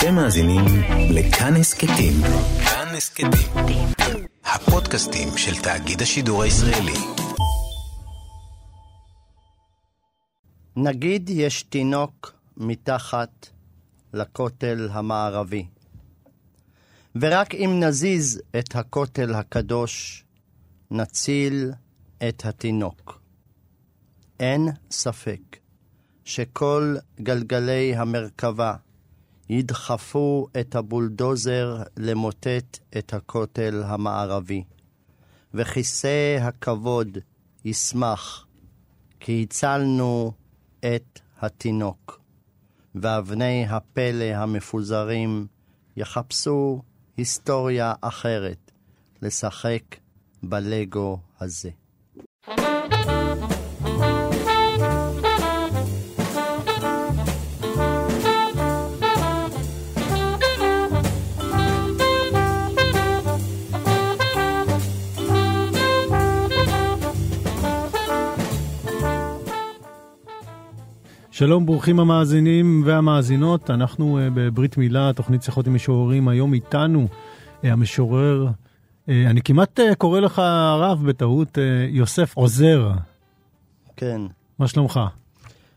אתם מאזינים לכאן הסכתים. כאן הסכתים. הפודקאסטים של תאגיד השידור הישראלי. נגיד יש תינוק מתחת לכותל המערבי, ורק אם נזיז את הכותל הקדוש, נציל את התינוק. אין ספק שכל גלגלי המרכבה ידחפו את הבולדוזר למוטט את הכותל המערבי, וכיסא הכבוד ישמח, כי הצלנו את התינוק, ואבני הפלא המפוזרים יחפשו היסטוריה אחרת לשחק בלגו הזה. שלום, ברוכים המאזינים והמאזינות. אנחנו uh, בברית מילה, תוכנית שיחות עם משוררים. היום איתנו uh, המשורר, uh, אני כמעט uh, קורא לך הרב בטעות, uh, יוסף עוזר. כן. מה שלומך?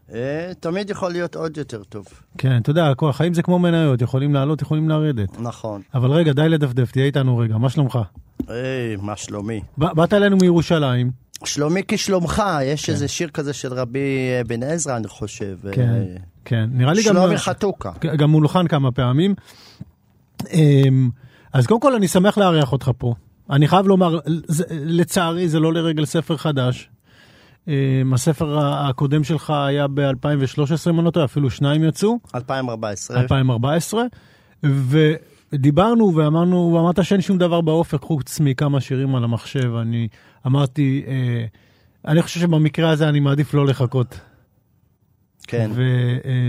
Uh, תמיד יכול להיות עוד יותר טוב. כן, אתה יודע, החיים זה כמו מניות, יכולים לעלות, יכולים לרדת. נכון. אבל רגע, די לדפדף, תהיה איתנו רגע, מה שלומך? היי, מה שלומי? באת אלינו מירושלים. שלומי כשלומך, יש כן. איזה שיר כזה של רבי בן עזרא, אני חושב. כן, אה, כן. נראה לי גם... שלומי חתוקה. גם מולחן כמה פעמים. אמ, אז קודם כל אני שמח לארח אותך פה. אני חייב לומר, לצערי זה לא לרגל ספר חדש. אמ, הספר הקודם שלך היה ב-2013, אם אני לא טועה, אפילו שניים יצאו, 2014. 2014, ודיברנו ואמרנו, ואמרת שאין שום דבר באופק חוץ מכמה שירים על המחשב. אני אמרתי, אה, אני חושב שבמקרה הזה אני מעדיף לא לחכות. כן.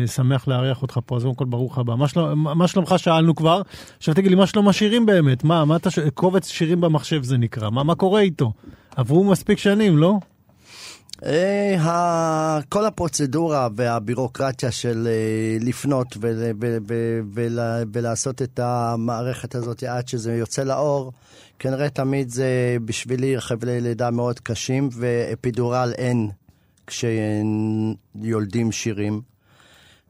ושמח לארח אותך פה, אז קודם כל ברוך הבא. מה, שלום, מה שלומך שאלנו כבר? עכשיו תגיד לי, מה שלום השירים באמת? מה, מה אתה, ש- קובץ שירים במחשב זה נקרא, מה, מה קורה איתו? עברו מספיק שנים, לא? אה, כל הפרוצדורה והבירוקרטיה של אה, לפנות ולעשות את המערכת הזאת עד שזה יוצא לאור, כנראה תמיד זה בשבילי חבלי לידה מאוד קשים, ואפידורל אין כשיולדים שירים.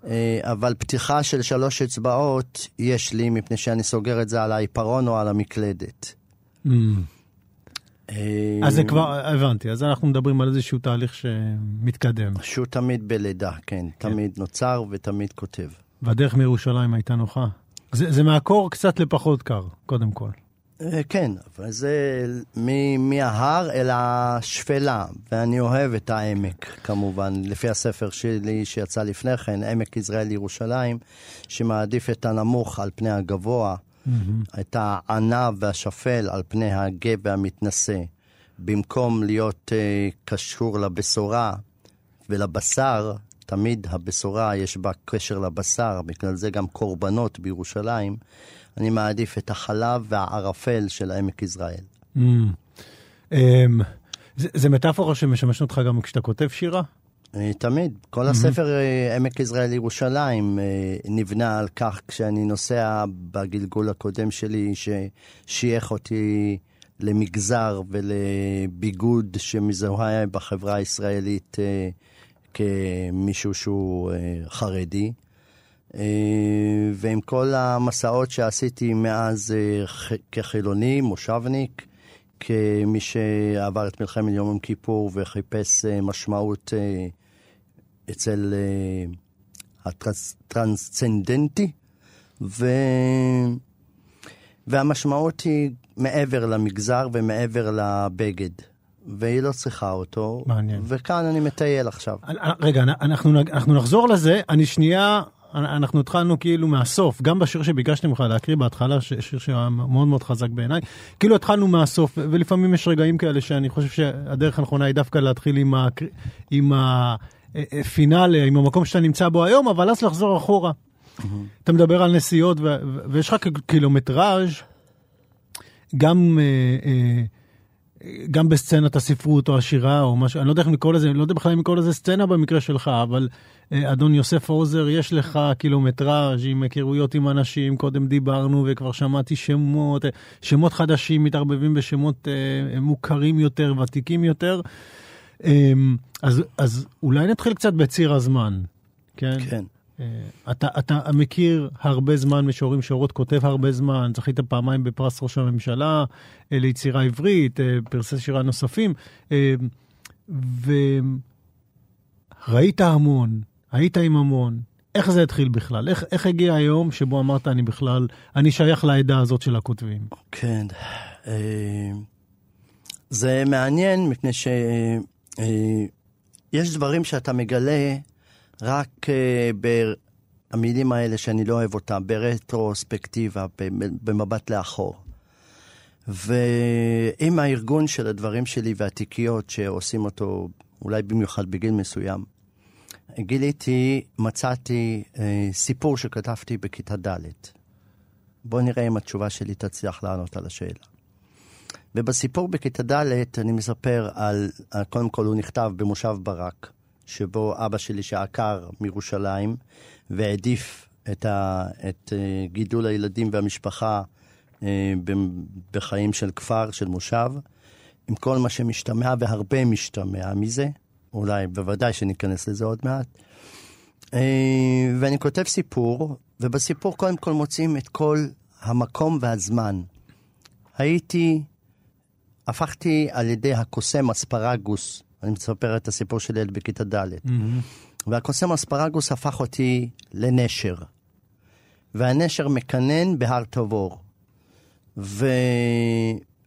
אה, אבל פתיחה של שלוש אצבעות יש לי, מפני שאני סוגר את זה על העיפרון או על המקלדת. אה, אז זה כבר, הבנתי, אז אנחנו מדברים על איזשהו תהליך שמתקדם. שהוא תמיד בלידה, כן. תמיד נוצר ותמיד כותב. והדרך מירושלים הייתה נוחה. זה, זה מהקור קצת לפחות קר, קודם כל. אה, כן, אבל זה מ- מההר אל השפלה, ואני אוהב את העמק, כמובן, לפי הספר שלי שיצא לפני כן, עמק יזרעאל ירושלים, שמעדיף את הנמוך על פני הגבוה, את הענב והשפל על פני הגה והמתנשא, במקום להיות אה, קשור לבשורה ולבשר, תמיד הבשורה יש בה קשר לבשר, בגלל זה גם קורבנות בירושלים. אני מעדיף את החלב והערפל של עמק יזרעאל. Mm. אמ, זה, זה מטאפורה שמשמשת אותך גם כשאתה כותב שירה? אה, תמיד. כל הספר אה, עמק יזרעאל ירושלים אה, נבנה על כך כשאני נוסע בגלגול הקודם שלי, ששייך אותי למגזר ולביגוד שמזוהה בחברה הישראלית כמישהו שהוא חרדי. ועם כל המסעות שעשיתי מאז כחילוני, מושבניק, כמי שעבר את מלחמת יום כיפור וחיפש משמעות אצל אה, הטרנסצנדנטי, ו... והמשמעות היא מעבר למגזר ומעבר לבגד, והיא לא צריכה אותו. מעניין. וכאן אני מטייל עכשיו. רגע, אנחנו, אנחנו נחזור לזה, אני שנייה, אנחנו התחלנו כאילו מהסוף, גם בשיר שביקשתי ממך להקריא בהתחלה, ש- שיר שהיה מאוד מאוד חזק בעיניי, כאילו התחלנו מהסוף, ולפעמים יש רגעים כאלה שאני חושב שהדרך הנכונה היא דווקא להתחיל עם, ה, עם הפינאלה, עם המקום שאתה נמצא בו היום, אבל אז לחזור אחורה. אתה מדבר על נסיעות, ו- ו- ויש לך קילומטראז' גם אה, אה, גם בסצנת הספרות או השירה או משהו, אני לא יודע איך לקרוא לזה, אני לא יודע בכלל אם לקרוא לזה סצנה במקרה שלך, אבל אה, אדון יוסף עוזר, יש לך קילומטראז' עם היכרויות עם אנשים, קודם דיברנו וכבר שמעתי שמות, אה, שמות חדשים מתערבבים בשמות אה, מוכרים יותר, ותיקים יותר. אה, אז, אז אולי נתחיל קצת בציר הזמן, כן? כן. אה, אתה, אתה מכיר הרבה זמן משוררים שורות, כותב הרבה זמן, זכית פעמיים בפרס ראש הממשלה אה, ליצירה עברית, אה, פרסי שירה נוספים, וראית המון, היית עם המון. איך זה התחיל בכלל? איך, איך הגיע היום שבו אמרת, אני בכלל, אני שייך לעדה הזאת של הכותבים? כן. זה מעניין, מפני שיש דברים שאתה מגלה רק uh, במילים האלה שאני לא אוהב אותן, ברטרוספקטיבה, במבט לאחור. ועם הארגון של הדברים שלי והתיקיות שעושים אותו אולי במיוחד בגיל מסוים, גיליתי, מצאתי אה, סיפור שכתבתי בכיתה ד'. בואו נראה אם התשובה שלי תצליח לענות על השאלה. ובסיפור בכיתה ד' אני מספר על, קודם כל הוא נכתב במושב ברק, שבו אבא שלי שעקר מירושלים והעדיף את, ה, את uh, גידול הילדים והמשפחה uh, בחיים של כפר, של מושב, עם כל מה שמשתמע והרבה משתמע מזה, אולי בוודאי שניכנס לזה עוד מעט. ואני כותב סיפור, ובסיפור קודם כל מוצאים את כל המקום והזמן. הייתי, הפכתי על ידי הקוסם אספרגוס, אני מספר את הסיפור של ילד בכיתה ד'. Mm-hmm. והקוסם אספרגוס הפך אותי לנשר. והנשר מקנן בהר תבור.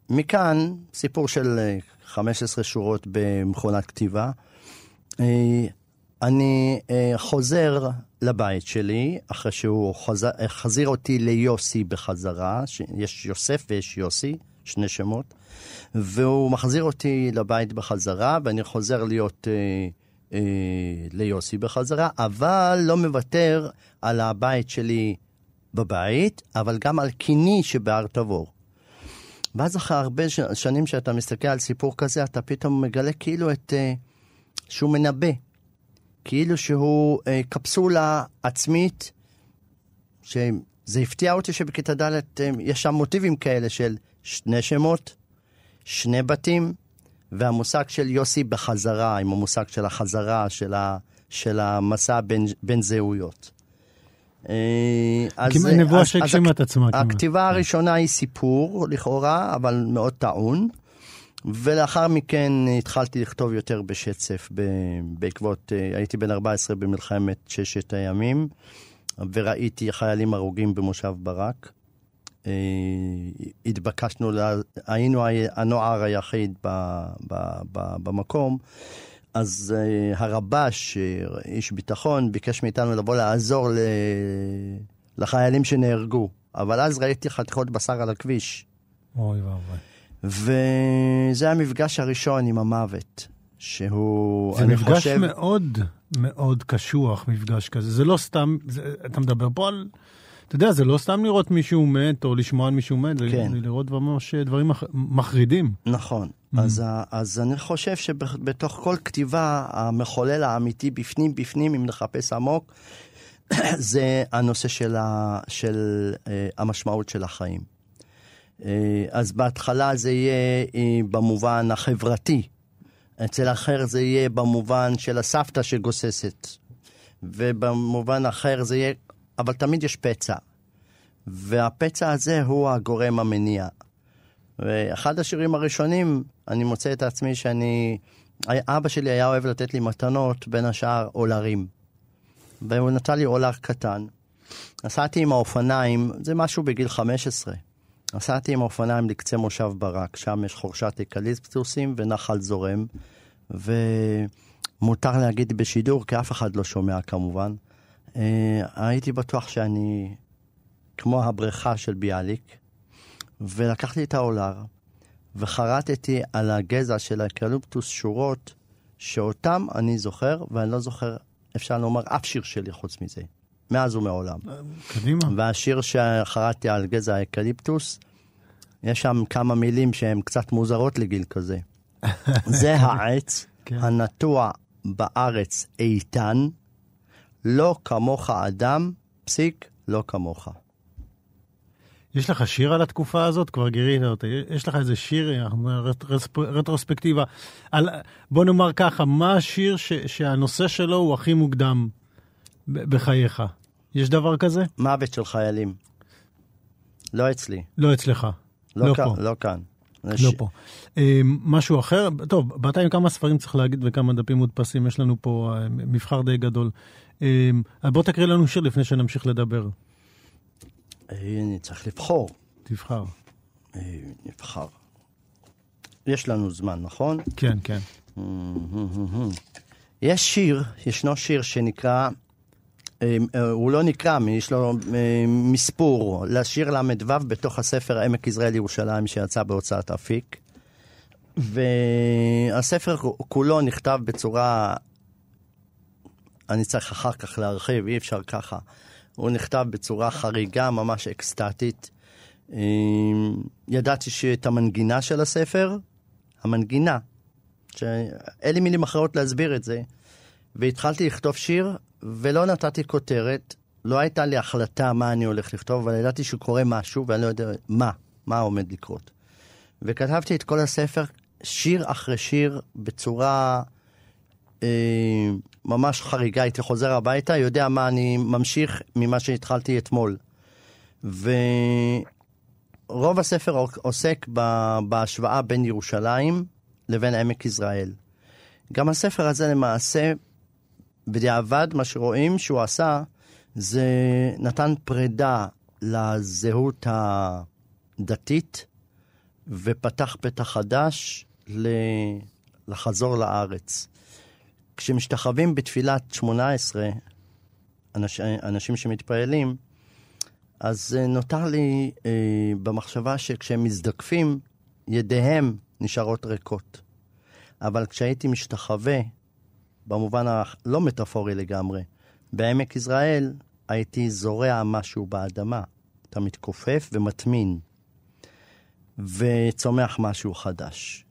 ומכאן, סיפור של 15 שורות במכונת כתיבה. אה, אני אה, חוזר לבית שלי, אחרי שהוא חזר, חזיר אותי ליוסי בחזרה, יש יוסף ויש יוסי, שני שמות. והוא מחזיר אותי לבית בחזרה, ואני חוזר להיות אה, אה, ליוסי בחזרה, אבל לא מוותר על הבית שלי בבית, אבל גם על קיני שבהר תבור. ואז אחרי הרבה שנים שאתה מסתכל על סיפור כזה, אתה פתאום מגלה כאילו את... אה, שהוא מנבא. כאילו שהוא אה, קפסולה עצמית, שזה הפתיע אותי שבכיתה ד' אה, יש שם מוטיבים כאלה של שני שמות, שני בתים, והמושג של יוסי בחזרה, עם המושג של החזרה, של, ה, של המסע בין, בין זהויות. אה, אז, נבואה שהגשימה את עצמה. הכתיבה הראשונה היא סיפור, לכאורה, אבל מאוד טעון. ולאחר מכן התחלתי לכתוב יותר בשצף, בעקבות, אה, הייתי בן 14 במלחמת ששת הימים, וראיתי חיילים הרוגים במושב ברק. אה, התבקשנו, היינו הנוער היחיד ב, ב, ב, במקום, אז uh, הרבש, איש ביטחון, ביקש מאיתנו לבוא לעזור ל... לחיילים שנהרגו. אבל אז ראיתי חתיכות בשר על הכביש. אוי ואבוי. וזה המפגש הראשון עם המוות, שהוא, זה מפגש חושב... מאוד מאוד קשוח, מפגש כזה. זה לא סתם, זה, אתה מדבר פה על... אתה יודע, זה לא סתם לראות מישהו מת או לשמוע על מישהו מת, כן. זה לראות ממש דברים מח... מחרידים. נכון. Mm-hmm. אז, אז אני חושב שבתוך כל כתיבה, המחולל האמיתי בפנים, בפנים, אם נחפש עמוק, זה הנושא של, ה, של uh, המשמעות של החיים. Uh, אז בהתחלה זה יהיה uh, במובן החברתי, אצל אחר זה יהיה במובן של הסבתא שגוססת, ובמובן אחר זה יהיה אבל תמיד יש פצע. והפצע הזה הוא הגורם המניע. ואחד השירים הראשונים, אני מוצא את עצמי שאני... אבא שלי היה אוהב לתת לי מתנות, בין השאר אולרים. והוא נתן לי אולר קטן. נסעתי עם האופניים, זה משהו בגיל 15. נסעתי עם האופניים לקצה מושב ברק, שם יש חורשת אקליפטוסים ונחל זורם. ומותר להגיד בשידור, כי אף אחד לא שומע כמובן. אה, הייתי בטוח שאני כמו הבריכה של ביאליק, ולקחתי את האולר, וחרטתי על הגזע של האקליפטוס שורות, שאותם אני זוכר, ואני לא זוכר, אפשר לומר, אף שיר שלי חוץ מזה, מאז ומעולם. קדימה. והשיר שחרטתי על גזע האקליפטוס, יש שם כמה מילים שהן קצת מוזרות לגיל כזה. זה העץ כן. הנטוע בארץ איתן, לא כמוך אדם, פסיק, לא כמוך. יש לך שיר על התקופה הזאת? כבר גירית אותה. יש לך איזה שיר, רטרוספקטיבה. על, בוא נאמר ככה, מה השיר ש, שהנושא שלו הוא הכי מוקדם בחייך? יש דבר כזה? מוות של חיילים. לא אצלי, לא אצלך. לא, כאן, פה. לא כאן. לא ש- פה. אה, משהו אחר? טוב, באת עם כמה ספרים צריך להגיד וכמה דפים מודפסים, יש לנו פה אה, מבחר די גדול. אה, בוא תקריא לנו שיר לפני שנמשיך לדבר. אה, אני צריך לבחור. תבחר. אה, נבחר. יש לנו זמן, נכון? כן, כן. יש שיר, ישנו שיר שנקרא, אה, אה, הוא לא נקרא, יש לו אה, מספור, לשיר ל"ו בתוך הספר עמק יזרעאל ירושלים שיצא בהוצאת אפיק. והספר כולו נכתב בצורה, אני צריך אחר כך להרחיב, אי אפשר ככה. הוא נכתב בצורה חריגה, ממש אקסטטית. אה, ידעתי שאת המנגינה של הספר, המנגינה, שאין לי מילים אחרות להסביר את זה, והתחלתי לכתוב שיר, ולא נתתי כותרת, לא הייתה לי החלטה מה אני הולך לכתוב, אבל ידעתי שקורה משהו, ואני לא יודע מה, מה עומד לקרות. וכתבתי את כל הספר, שיר אחרי שיר, בצורה ממש חריגה. הייתי חוזר הביתה, יודע מה אני ממשיך ממה שהתחלתי אתמול. ורוב הספר עוסק בהשוואה בין ירושלים לבין עמק יזרעאל. גם הספר הזה למעשה, בדיעבד, מה שרואים שהוא עשה, זה נתן פרידה לזהות הדתית, ופתח פתח חדש לחזור לארץ. כשמשתחווים בתפילת 18, אנש, אנשים שמתפללים, אז אה, נותר לי אה, במחשבה שכשהם מזדקפים, ידיהם נשארות ריקות. אבל כשהייתי משתחווה, במובן הלא מטאפורי לגמרי, בעמק יזרעאל, הייתי זורע משהו באדמה. אתה מתכופף ומטמין, וצומח משהו חדש.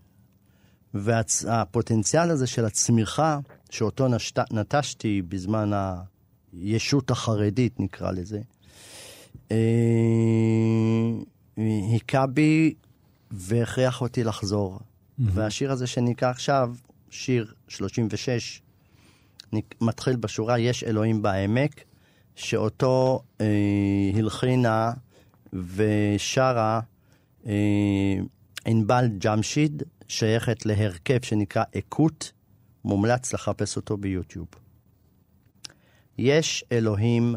והפוטנציאל הזה של הצמיחה, שאותו נשת, נטשתי בזמן הישות החרדית, נקרא לזה, אה, היכה בי והכריח אותי לחזור. Mm-hmm. והשיר הזה שנקרא עכשיו, שיר 36, נק- מתחיל בשורה "יש אלוהים בעמק", שאותו אה, הלחינה ושרה אה, ענבל ג'משיד, שייכת להרכב שנקרא אקוט, מומלץ לחפש אותו ביוטיוב. יש אלוהים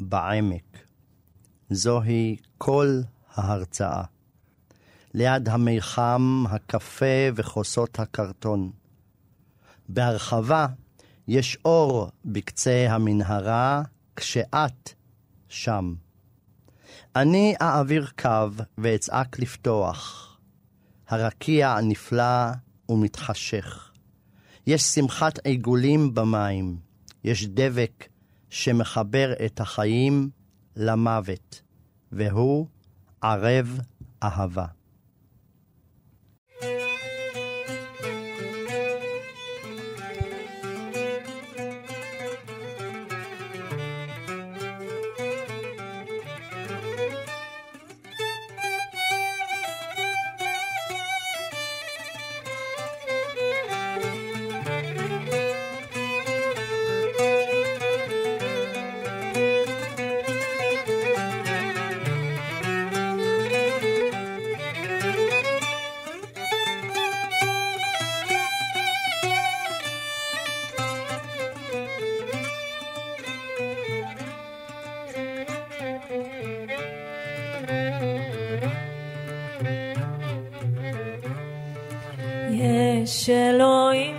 בעמק. זוהי כל ההרצאה. ליד המיחם, הקפה וכוסות הקרטון. בהרחבה יש אור בקצה המנהרה כשאת שם. אני אעביר קו ואצעק לפתוח. הרקיע נפלא ומתחשך. יש שמחת עיגולים במים. יש דבק שמחבר את החיים למוות, והוא ערב אהבה.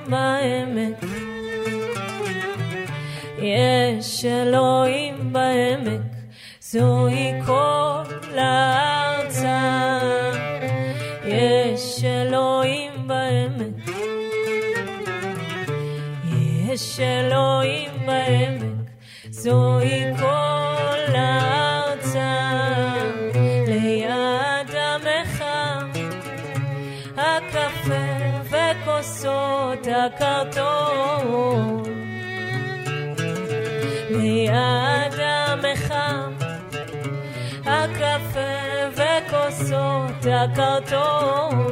בעמק, יש אלוהים וכוסות הקרטון.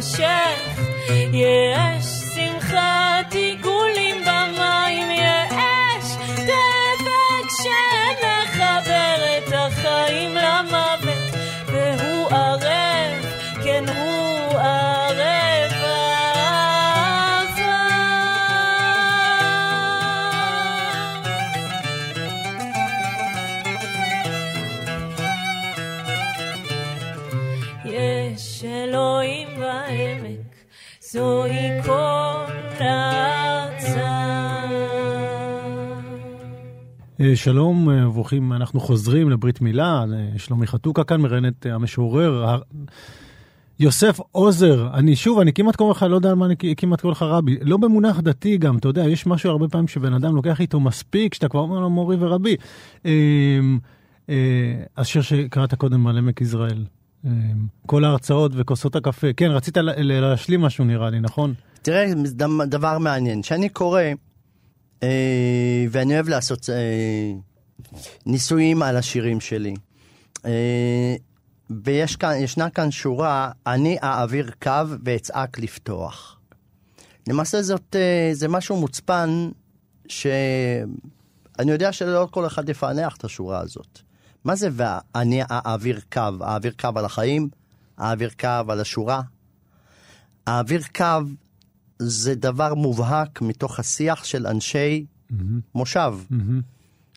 ומתחשך, יש שמחת שלום, אה, ברוכים, אנחנו חוזרים לברית מילה, אה, שלומי חתוקה כאן, מראיינת אה, המשורר. יוסף עוזר, אני שוב, אני כמעט קורא לך, לא יודע על מה אני כמעט קורא לך רבי, לא במונח דתי גם, אתה יודע, יש משהו הרבה פעמים שבן אדם לוקח איתו מספיק, שאתה כבר אומר לו מורי ורבי. אה, אה, השיר שקראת קודם על עמק יזרעאל, אה, כל ההרצאות וכוסות הקפה, כן, רצית להשלים משהו נראה לי, נכון? תראה, דבר- מעניין. כשאני קורא, אה, ואני אוהב לעשות אה, ניסויים על השירים שלי, אה, וישנה כאן שורה, אני אעביר קו ואצעק לפתוח. למעשה זאת, אה, זה משהו מוצפן, שאני יודע שלא כל אחד יפענח את השורה הזאת. מה זה ואני אעביר קו? אעביר קו על החיים? אעביר קו על השורה? אעביר קו זה דבר מובהק מתוך השיח של אנשי מושב.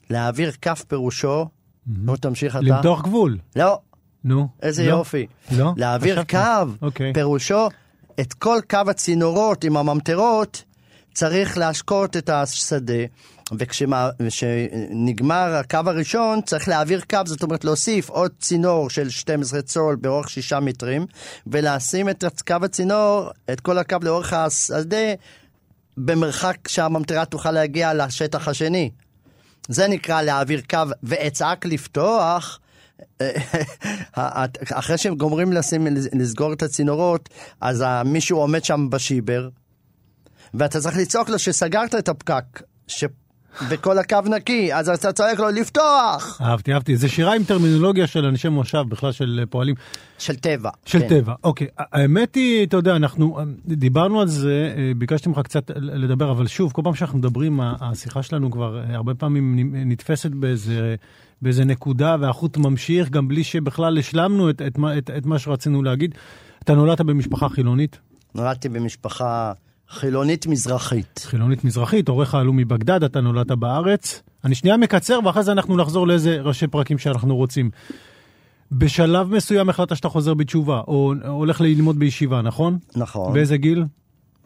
להעביר כף פירושו, נו תמשיך אתה. למתוח גבול. לא, נו. איזה לא? יופי. לא? להעביר. קו, אוקיי. פירושו את כל קו הצינורות עם הממטרות, צריך להשקות את השדה. וכשנגמר הקו הראשון, צריך להעביר קו, זאת אומרת להוסיף עוד צינור של 12 צול באורך 6 מטרים, ולשים את קו הצינור, את כל הקו לאורך השדה, במרחק שהממטרה תוכל להגיע לשטח השני. זה נקרא להעביר קו ואצעק לפתוח. אחרי שהם גומרים לשים, לסגור את הצינורות, אז מישהו עומד שם בשיבר, ואתה צריך לצעוק לו שסגרת את הפקק, ש... וכל הקו נקי, אז אתה צועק לו לפתוח! אהבתי, אהבתי. זה שירה עם טרמינולוגיה של אנשי מושב, בכלל של פועלים. של טבע. של כן. טבע, אוקיי. האמת היא, אתה יודע, אנחנו אה, דיברנו על זה, אה, ביקשתי ממך קצת לדבר, אבל שוב, כל פעם שאנחנו מדברים, השיחה שלנו כבר אה, הרבה פעמים נתפסת באיזה, באיזה נקודה, והחוט ממשיך, גם בלי שבכלל השלמנו את, את, את, את מה שרצינו להגיד. אתה נולדת במשפחה חילונית, נולדתי במשפחה חילונית מזרחית. חילונית מזרחית, הוריך עלו מבגדד, אתה נולדת בארץ. אני שנייה מקצר, ואחרי זה אנחנו נחזור לאיזה ראשי פרקים שאנחנו רוצים. בשלב מסוים החלטת שאתה חוזר בתשובה, או הולך ללמוד בישיבה, נכון? נכון. באיזה גיל?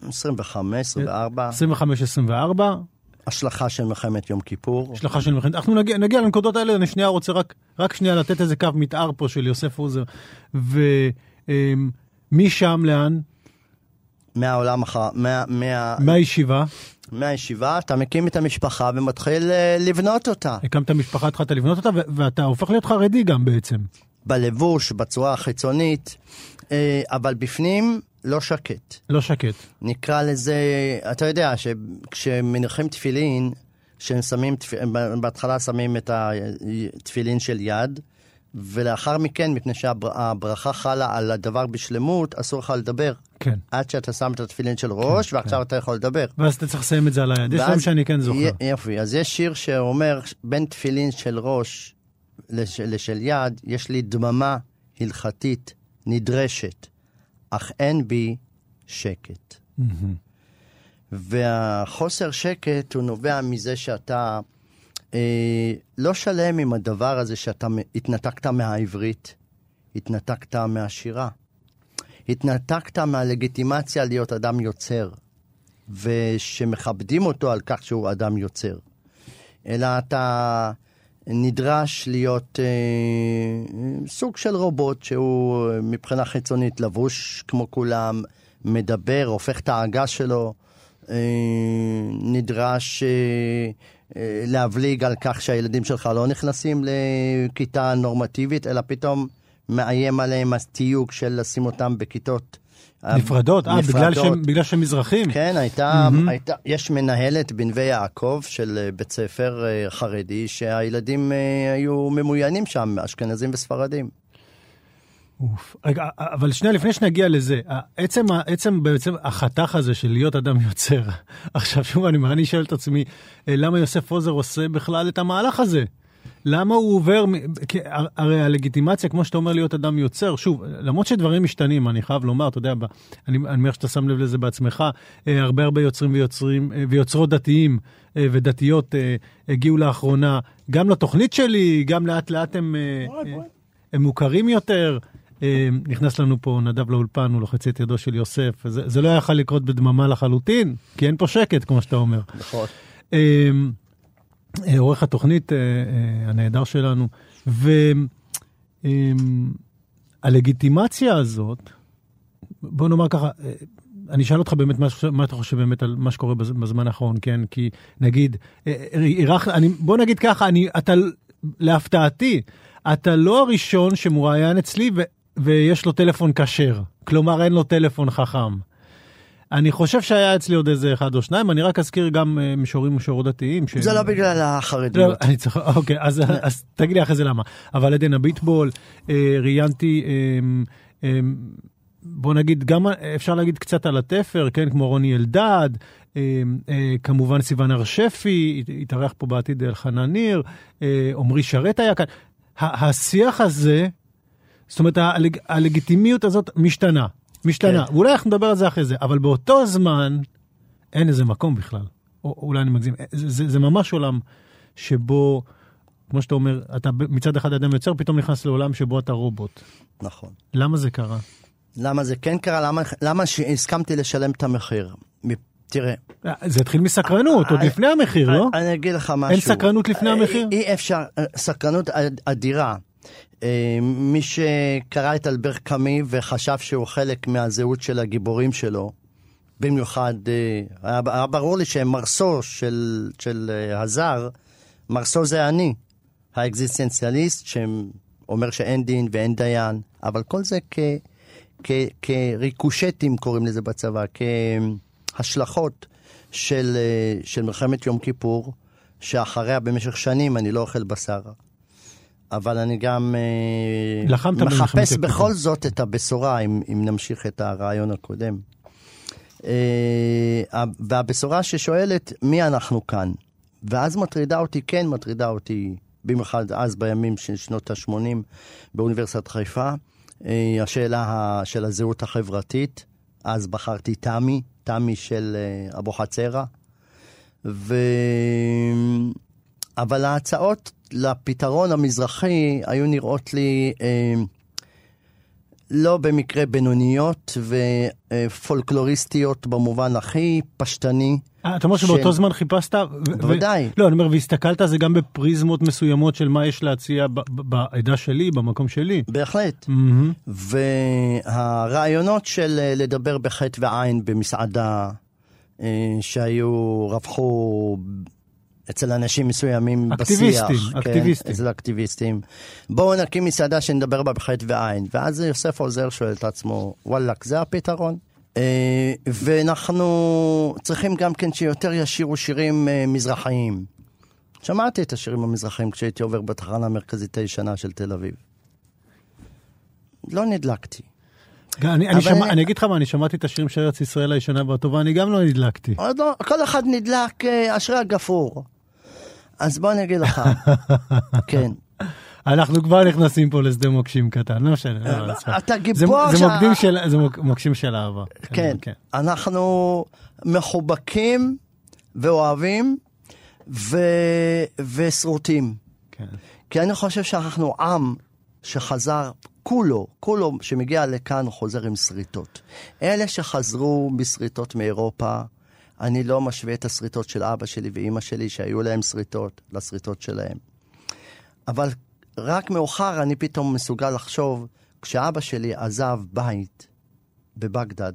25, 24, 25-24, השלכה של מלחמת יום כיפור. השלכה של מלחמת. אנחנו נגיע, נגיע לנקודות האלה, אני שנייה רוצה רק, רק שנייה לתת איזה קו מתאר פה של יוסף עוזר. ומשם לאן? מהעולם אחר... מה, מה, מהישיבה, מהישיבה, אתה מקים את המשפחה ומתחיל אה, לבנות אותה. הקמת משפחה, התחלת לבנות אותה, ואתה הופך להיות חרדי גם בעצם. בלבוש, בצורה החיצונית, אה, אבל בפנים לא שקט. לא שקט. נקרא לזה, אתה יודע שכשמניחים תפילין, שהם שמים, בהתחלה שמים את התפילין של יד, ולאחר מכן, מפני שהברכה חלה על הדבר בשלמות, אסור לך לדבר. כן. עד שאתה שם את התפילין של ראש, ועכשיו אתה יכול לדבר. ואז אתה צריך לסיים את זה על היד. יש דברים ואז- שאני כן זוכר. יופי, אז יש שיר שאומר, בין תפילין של ראש לש, לשל יד, יש לי דממה הלכתית נדרשת, אך אין בי שקט. מהמם. והחוסר שקט הוא נובע מזה שאתה לא שלם עם הדבר הזה שאתה התנתקת מהעברית, התנתקת מהשירה, התנתקת מהלגיטימציה להיות אדם יוצר, ושמכבדים אותו על כך שהוא אדם יוצר. אלא אתה נדרש להיות אה, סוג של רובוט שהוא אה, מבחינה חיצונית לבוש כמו כולם, מדבר, הופך את העגה שלו, אה, נדרש אה, אה, להבליג על כך שהילדים שלך לא נכנסים לכיתה נורמטיבית, אלא פתאום מאיים עליהם התיוג של לשים אותם בכיתות אה, נפרדות? אה, בגלל שהם- בגלל שהם מזרחים? כן, הייתה, mm-hmm. הייתה, יש מנהלת בנווה יעקב של אה, בית ספר אה, חרדי, שהילדים אה, היו ממוינים שם, אשכנזים וספרדים. אוף. רגע, אבל שנייה לפני שנגיע לזה, עצם, עצם בעצם החתך הזה של להיות אדם יוצר, עכשיו שוב אני, אני שואל את עצמי, אה, למה יוסף עוזר עושה בכלל את המהלך הזה? למה הוא עובר, כי הרי הלגיטימציה, כמו שאתה אומר, להיות אדם יוצר, שוב, למרות שדברים משתנים, אני חייב לומר, אתה יודע, אני מניח שאתה שם לב לזה בעצמך, אה, הרבה הרבה יוצרים ויוצרים אה, ויוצרות דתיים ודתיות הגיעו לאחרונה, גם לתוכנית שלי, גם לאט לאט הם, הם מוכרים יותר. אה, נכנס לנו פה נדב לאולפן, הוא לוחץ את ידו של יוסף, זה, זה לא יכול לקרות בדממה לחלוטין, כי אין פה שקט, כמו שאתה אומר. נכון. אה, אה, עורך התוכנית הנהדר שלנו, והלגיטימציה הזאת, בוא נאמר ככה, אני אשאל אותך באמת מה, מה אתה חושב באמת על מה שקורה בז- בזמן האחרון, כן? כי נגיד, אירח, אני, בוא נגיד ככה, אני, אתה, להפתעתי, אתה לא הראשון שמרואיין אצלי ויש לו טלפון כשר. כלומר, אין לו טלפון חכם. אני חושב שהיה אצלי עוד איזה אחד או שניים, אני רק אזכיר גם אה, משוררים ומשוררות דתיים. ש... זה לא בגלל לא, החרדיות. אני צריך, אוקיי, אז, אז תגיד לי אחרי זה למה. אבל עדן הביטבול, אה, ראיינתי, אה, אה, בוא נגיד, גם אפשר להגיד קצת על התפר, כן, כמו רוני אלדד, כמובן סיוון הר שפי, הת- התארח פה בעתיד אלחנן ניר, עמרי שרת היה כאן. השיח הזה, זאת אומרת, הלג, הלגיטימיות הזאת משתנה, משתנה. כן. ואולי אנחנו נדבר על זה אחרי זה, אבל באותו זמן, אין איזה מקום בכלל. או אולי אני מגזים, זה, זה, זה ממש עולם שבו, כמו שאתה אומר, אתה מצד אחד אדם יוצר, פתאום נכנס לעולם שבו אתה רובוט. נכון. למה זה קרה? למה זה כן קרה? למה, למה שהסכמתי לשלם את המחיר? תראה, אה, זה התחיל מסקרנות, עוד אה, לפני המחיר, לא? אני אגיד לך משהו. אין סקרנות לפני אה, המחיר? אי, אפשר, אה, סקרנות אד- אדירה. אה, מי שקרא את אלבר קאמי וחשב שהוא חלק מהזהות של הגיבורים שלו, במיוחד, אה, היה, ברור לי שמרסו של, של אה, הזר, מרסו זה אני, האקזיסטנציאליסט שאומר שאין דין ואין דיין, אבל כל זה כ, כ, כריקושטים קוראים לזה בצבא, כהשלכות של, של מלחמת יום כיפור, שאחריה במשך שנים אני לא אוכל בשר. אבל אני גם אה, מחפש בכל. זאת את הבשורה, אם, אם נמשיך את הרעיון הקודם. אה, והבשורה ששואלת, מי אנחנו כאן? ואז מטרידה אותי, כן מטרידה אותי, במיוחד אז בימים של שנות ה-80 באוניברסיטת חיפה, אה, השאלה של הזהות החברתית. אז בחרתי תמי, תמי של אה, אבוחצירא. ו... אבל ההצעות לפתרון המזרחי היו נראות לי אה, לא במקרה בינוניות ופולקלוריסטיות במובן הכי פשטני. אה, אתה אומר שבאותו זמן חיפשת? בוודאי. לא, אני אומר, והסתכלת על זה גם בפריזמות מסוימות של מה יש להציע בעדה שלי, במקום שלי. בהחלט. והרעיונות של אה, לדבר בחטא ועין במסעדה, אה, שהיו, רווחו אצל אנשים מסוימים אקטיביסטים, בשיח. אקטיביסטים. כן, אצל אקטיביסטים. בואו נקים מסעדה שנדבר בה בחטא ועין. ואז יוסף עוזר שואל את עצמו, וואלכ, זה הפתרון? אה, ואנחנו צריכים גם כן שיותר ישירו שירים אה, מזרחיים. שמעתי את השירים המזרחיים כשהייתי עובר בתחנה המרכזית הישנה של תל אביב. לא נדלקתי. אני, אני, שמע, אני אגיד לך מה, אני שמעתי את השירים של ארץ ישראל הישנה והטובה, אני גם לא נדלקתי. עוד לא, כל אחד נדלק אה, אשרי הגפרור. אז בוא אני אגיד לך, כן. אנחנו כבר נכנסים פה לשדה מוקשים קטן, לא משנה. לא, לא, סליחה. אתה גיבור של, זה מוק- מוקשים של אהבה. כן, אנחנו מחובקים ואוהבים. ושרוטים. כן. כי אני חושב שאנחנו עם שחזר, כולו, כולו שמגיע לכאן חוזר עם שריטות. אלה שחזרו בשריטות מאירופה, אני לא משווה את השריטות של אבא שלי ואימא שלי, שהיו להם שריטות, לשריטות שלהם. אבל רק מאוחר אני פתאום מסוגל לחשוב, כשאבא שלי עזב בית בבגדד,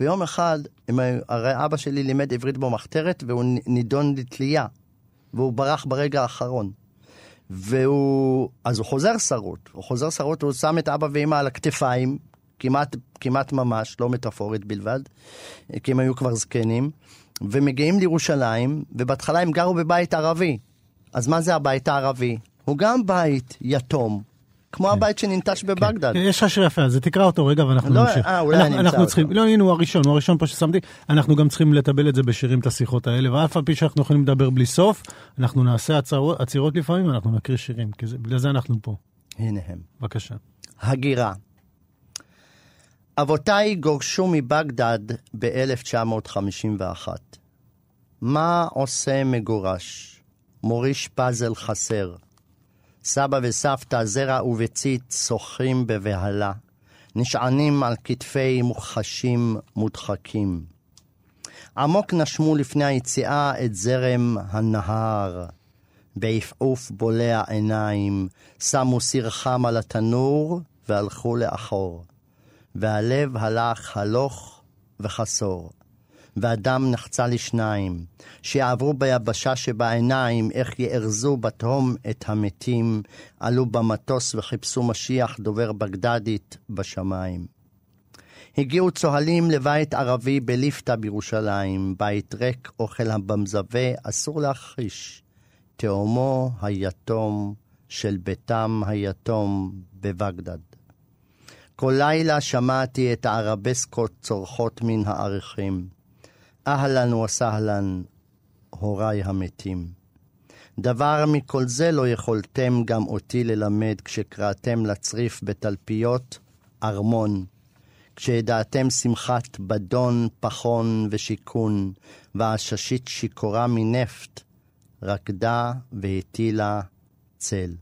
ויום אחד, הרי אבא שלי לימד עברית במחתרת והוא נידון לתלייה, והוא ברח ברגע האחרון. והוא, אז הוא חוזר שרוט, הוא חוזר שרוט, הוא שם את אבא ואמא על הכתפיים, כמעט, כמעט ממש, לא מטאפורית בלבד, כי הם היו כבר זקנים, ומגיעים לירושלים, ובהתחלה הם גרו בבית ערבי. אז מה זה הבית הערבי? הוא גם בית יתום, כמו הבית שננטש בבגדד. כן, יש לך שיר יפה, אז תקרא אותו רגע ואנחנו לא, נמשיך. אה, אולי אנחנו, אני אמצא אנחנו צריכים, אותו. לא, הנה הוא הראשון, הוא הראשון פה ששמתי. אנחנו גם צריכים לטבל את זה בשירים, את השיחות האלה, ואף על פי שאנחנו יכולים לדבר בלי סוף, אנחנו נעשה עצרות, עצירות לפעמים, אנחנו נקריא שירים, כי זה, בגלל זה אנחנו פה. הנה הם. בבקשה. הגירה. אבותיי גורשו מבגדד ב-1951. מה עושה מגורש? מוריש פאזל חסר. סבא וסבתא, זרע וביצית, שוחים בבהלה. נשענים על כתפי מוחשים מודחקים. עמוק נשמו לפני היציאה את זרם הנהר. בעפעוף בולע עיניים, שמו סיר חם על התנור והלכו לאחור. והלב הלך הלוך וחסור. והדם נחצה לשניים, שיעברו ביבשה שבעיניים, איך יארזו בתהום את המתים, עלו במטוס וחיפשו משיח דובר בגדדית בשמיים. הגיעו צוהלים לבית ערבי בליפתא בירושלים, בית ריק, אוכל במזווה, אסור להכחיש. תאומו היתום של ביתם היתום בבגדד. כל לילה שמעתי את הערבסקות צורחות מן העריכים. אהלן וסהלן, הוריי המתים. דבר מכל זה לא יכולתם גם אותי ללמד כשקראתם לצריף בתלפיות ארמון. כשידעתם שמחת בדון, פחון ושיכון, והעששית שיכורה מנפט, רקדה והטילה צל.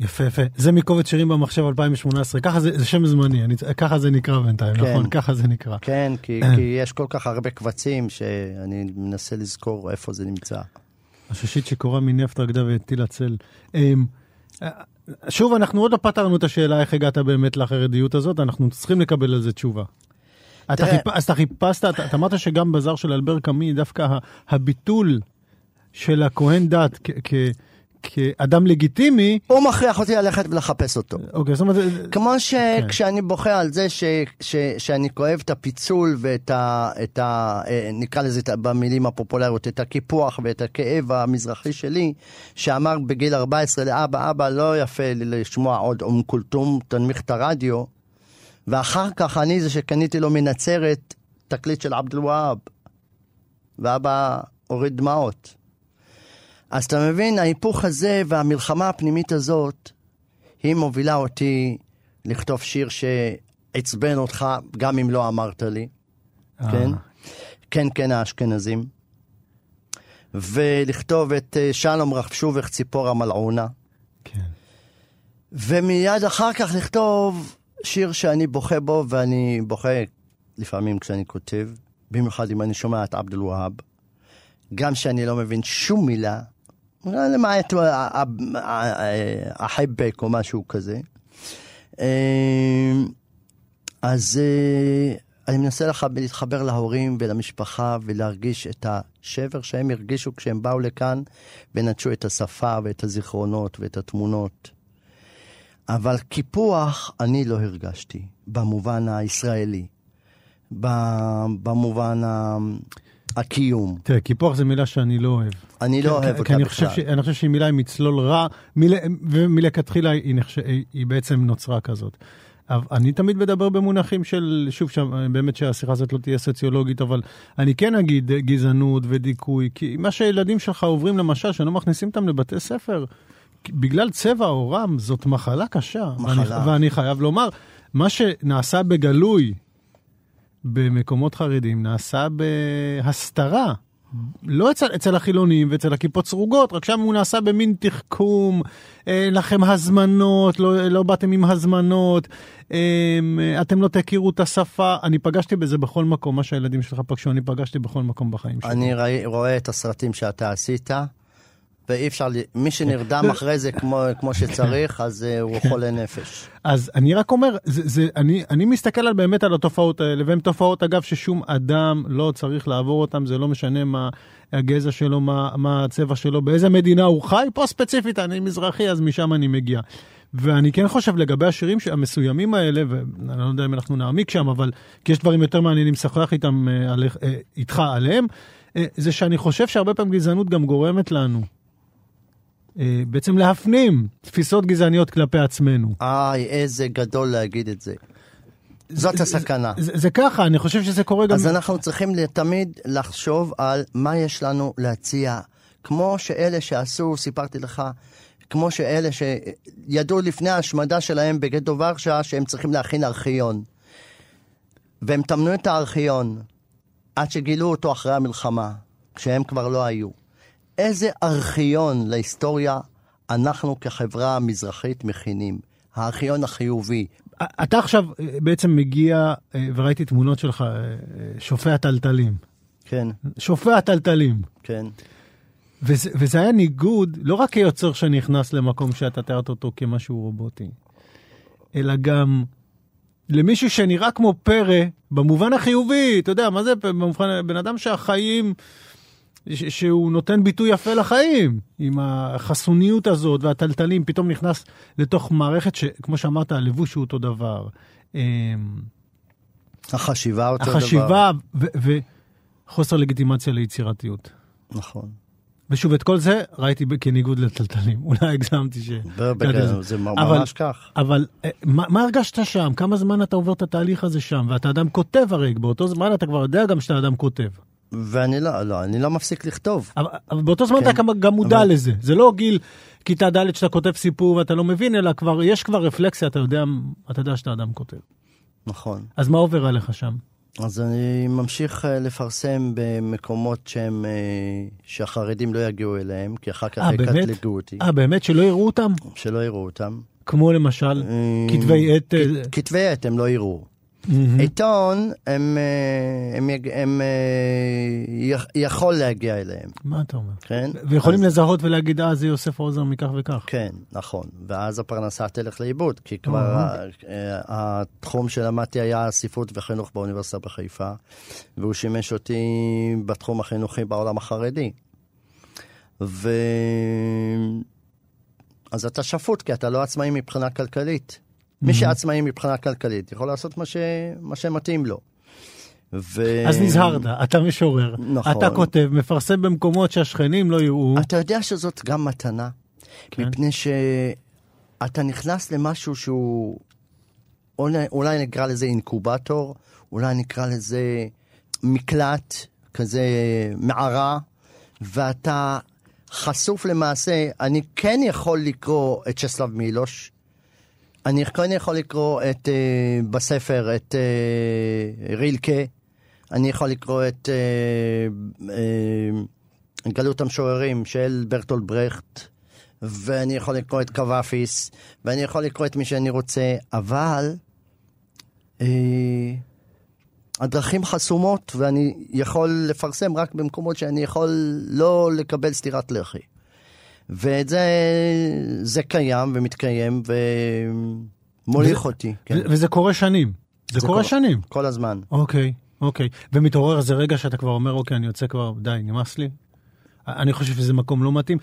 יפה, יפה. זה מקובץ שירים במחשב 2018, ככה זה, זה שם זמני, אני, ככה זה נקרא בינתיים, כן. נכון? ככה זה נקרא. כן, כי, כי יש כל כך הרבה קבצים שאני מנסה לזכור איפה זה נמצא. השישית שקורה מנפט רקדה והטילה צל. אמ, שוב, אנחנו עוד לא פתרנו את השאלה איך הגעת באמת לחרדיות הזאת, אנחנו צריכים לקבל על זה תשובה. אתה חיפ... אז אתה חיפשת, אתה, אתה אמרת שגם בזר של אלבר קאמי, דווקא הביטול של הכהן דת כ- כ- כאדם לגיטימי, הוא מכריח אותי ללכת ולחפש אותו. אוקיי, זאת אומרת, כמו כן. שכשאני בוכה על זה ש, ש, שאני כואב את הפיצול ואת ה... את ה אה, נקרא לזה במילים הפופולריות, את הקיפוח ואת הכאב המזרחי שלי, שאמר בגיל 14 לאבא, אבא, לא יפה לי לשמוע עוד אום כולתום, תנמיך את הרדיו, ואחר כך אני זה שקניתי לו מנצרת תקליט של עבד אל-והאב, ואבא הוריד דמעות. אז אתה מבין, ההיפוך הזה והמלחמה הפנימית הזאת, היא מובילה אותי לכתוב שיר שעצבן אותך, גם אם לא אמרת לי, כן? אה, כן, כן, האשכנזים. ולכתוב את אה, שלום רחשובך ציפור המלעונה. כן. ומיד אחר כך לכתוב שיר שאני בוכה בו, ואני בוכה לפעמים כשאני כותב, במיוחד אם אני שומע את עבד אל-והאב, גם שאני לא מבין שום מילה, למעט החיבק או משהו כזה. אה, אז אה, אני מנסה להתחבר להורים ולמשפחה ולהרגיש את השבר שהם הרגישו כשהם באו לכאן ונטשו את השפה ואת הזיכרונות ואת התמונות. אבל קיפוח אני לא הרגשתי, במובן הישראלי, במובן הקיום. תראה, קיפוח זה מילה שאני לא אוהב. אני לא כי- אוהב כי אותה בכלל. אני חושב שהיא מילה עם מצלול רע, ומלכתחילה היא, בעצם נוצרה כזאת. אני תמיד מדבר במונחים של, שוב, שם, באמת שהשיחה הזאת לא תהיה סוציולוגית, אבל אני כן אגיד גזענות ודיכוי, כי מה שהילדים שלך עוברים למשל, שלא מכניסים אותם לבתי ספר, בגלל צבע עורם, זאת מחלה קשה. מחלה. ואני, ואני חייב לומר, מה שנעשה בגלוי במקומות חרדים נעשה בהסתרה. לא אצל, אצל החילונים ואצל הכיפות סרוגות, רק שם הוא נעשה במין תחכום, אין לכם הזמנות, לא, לא באתם עם הזמנות, אה, אתם לא תכירו את השפה. אני פגשתי בזה בכל מקום, מה שהילדים שלך פגשו, אני פגשתי בכל מקום בחיים שלי. אני רואה את הסרטים שאתה עשית, ואי אפשר, מי שנרדם אחרי זה כמו, כמו שצריך, אז אה, הוא חולה נפש. אז אני רק אומר, זה, זה, אני, אני מסתכל על באמת על התופעות האלה, והן תופעות אגב ששום אדם לא צריך לעבור אותן, זה לא משנה מה הגזע שלו, מה, מה הצבע שלו, באיזה מדינה הוא חי, פה ספציפית אני מזרחי אז משם אני מגיע. ואני כן חושב לגבי השירים המסוימים האלה, ואני לא יודע אם אנחנו נעמיק שם, אבל כי יש דברים יותר מעניינים לשוחח איתם, אה, עליך, אה, איתך עליהם, זה שאני חושב שהרבה פעמים גזענות גם גורמת לנו. אה, בעצם להפנים תפיסות גזעניות כלפי עצמנו. איי, איזה גדול להגיד את זה. זאת הסכנה. זה, זה ככה, אני חושב שזה קורה גם... אז אנחנו צריכים תמיד לחשוב על מה יש לנו להציע. כמו שאלה שעשו, סיפרתי לך, כמו שאלה שידעו לפני ההשמדה שלהם בגטו ורשה שהם צריכים להכין ארכיון. והם טמנו את הארכיון עד שגילו אותו אחרי המלחמה, כשהם כבר לא היו. איזה ארכיון להיסטוריה אנחנו כחברה מזרחית מכינים? הארכיון החיובי. אתה עכשיו אה, בעצם מגיע, אה, וראיתי תמונות שלך, אה, שופע טלטלים. כן, שופע טלטלים. כן. וזה, וזה היה ניגוד, לא רק כיוצר שנכנס למקום שאתה תיארת אותו כמשהו רובוטי, אלא גם למישהו שנראה כמו פרא, במובן החיובי, אתה יודע, מה זה במובן, בן אדם שהחיים, שהוא נותן ביטוי יפה לחיים, עם החסוניות הזאת והטלטלים, פתאום נכנס לתוך מערכת שכמו שאמרת, הלבוש הוא אותו דבר. אמ, החשיבה אותו דבר. החשיבה וחוסר לגיטימציה ליצירתיות. נכון. ושוב, את כל זה ראיתי כניגוד לטלטלים. אולי הגזמתי ש... בגלל- זה ממש כך. אבל אה, מה, מה הרגשת שם? כמה זמן אתה עובר את התהליך הזה שם? ואתה אדם כותב הרי, באותו זמן אתה כבר יודע גם שאתה אדם כותב. ואני לא, לא, אני לא מפסיק לכתוב. אבל, אבל באותו זמן כן, אתה גם, מודע אבל- לזה. זה לא גיל כיתה ד' שאתה כותב סיפור ואתה לא מבין, אלא כבר, יש כבר רפלקסיה, אתה יודע, אתה יודע שאתה אדם כותב. נכון. אז מה עובר עליך שם? אז אני ממשיך אה, לפרסם במקומות שהם, אה, שהחרדים לא יגיעו אליהם, כי אחר כך אה? יקטלגו אותי, אה, באמת? שלא יראו אותם? שלא יראו אותם. כמו למשל, כתבי עת... כתבי עת הם לא יראו. מהמם. עיתון, הם, אה, הם, יג- הם אה, יכ- יכול להגיע אליהם, מה אתה אומר? כן? ויכולים אז- לזהות ולהגיד, אה, זה יוסף עוזר מכך וכך. כן, נכון. ואז הפרנסה תלך לאיבוד, כי כבר. אה, התחום שלמדתי היה ספרות וחינוך באוניברסיטה בחיפה, והוא שימש אותי בתחום החינוכי בעולם החרדי. ו... אז אתה שפוט, כי אתה לא עצמאי מבחינה כלכלית. מי שעצמאי מבחינה כלכלית יכול לעשות מה, ש... מה שמתאים לו. ו... אז נזהרת, אתה משורר, נכון. אתה כותב, מפרסם במקומות שהשכנים לא יראו. אתה יודע שזאת גם מתנה, כן. מפני שאתה נכנס למשהו שהוא, אולי, אולי נקרא לזה אינקובטור, אולי נקרא לזה מקלט, כזה מערה, ואתה חשוף למעשה, אני כן יכול לקרוא את צ'סלב מילוש, אני כן יכול לקרוא את, uh, בספר את uh, רילקה, אני יכול לקרוא את uh, גלות המשוררים של ברטולד ברכט, ואני יכול לקרוא את קוואפיס, ואני יכול לקרוא את מי שאני רוצה, אבל אה, הדרכים חסומות, ואני יכול לפרסם רק במקומות שאני יכול לא לקבל סטירת לחי. ואת זה, זה קיים ומתקיים ומוליך וזה- אותי. כן. ו- וזה קורה שנים. זה זה קורה. שנים. כל הזמן. אוקיי, אוקיי. ומתעורר איזה רגע שאתה כבר אומר, אוקיי, אני יוצא כבר, די, נמאס לי. אני חושב שזה מקום לא מתאים.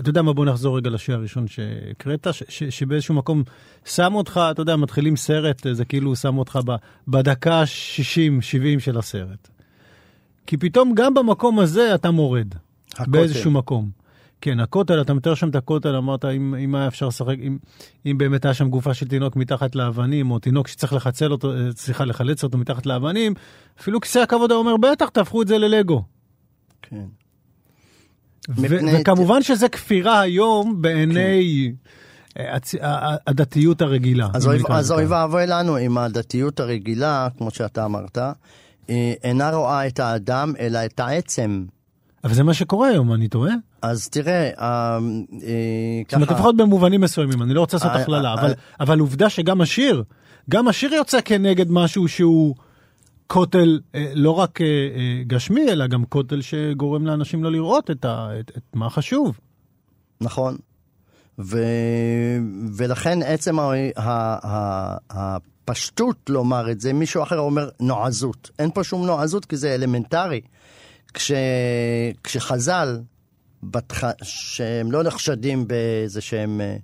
אתה יודע מה, בוא נחזור רגע לשיר הראשון שהקראת, ש- ש- שבאיזשהו מקום שם אותך, אתה יודע, מתחילים סרט, זה כאילו שם אותך ב- בדקה ה-60-70 של הסרט. כי פתאום גם במקום הזה אתה מורד. הכותל. באיזשהו מקום. כן, הכותל, אתה מתאר שם את הכותל, אמרת, אם, אם היה אפשר לשחק, אם, אם באמת היה שם גופה של תינוק מתחת לאבנים, או תינוק שצריך לחצל אותו, אה, סליחה, לחלץ אותו מתחת לאבנים, אפילו כיסא הכבוד היה אומר, בטח, תהפכו את זה ללגו. כן. ו- וכמובן שזה כפירה היום בעיני אה, הצ- הדתיות הרגילה. אז אוי-. ואבוי לנו אם הדתיות הרגילה, כמו שאתה אמרת, אה, אינה רואה את האדם, אלא את העצם. אבל זה מה שקורה היום, אני טועה? אז תראה, אה, אה, זאת אומרת, ככה, לפחות במובנים מסוימים, אני לא רוצה לעשות אה, הכללה, אה, אבל, עובדה שגם השיר, גם השיר יוצא כנגד משהו שהוא כותל לא רק גשמי, אלא גם כותל שגורם לאנשים לא לראות את, ה, את, את מה חשוב. נכון. ו... ולכן עצם ה... ה... ה... הפשטות לומר את זה, מישהו אחר אומר נועזות. אין פה שום נועזות כי זה אלמנטרי. כש... כשחז"ל, בתח... שהם לא נחשדים באיזה שהם... אה,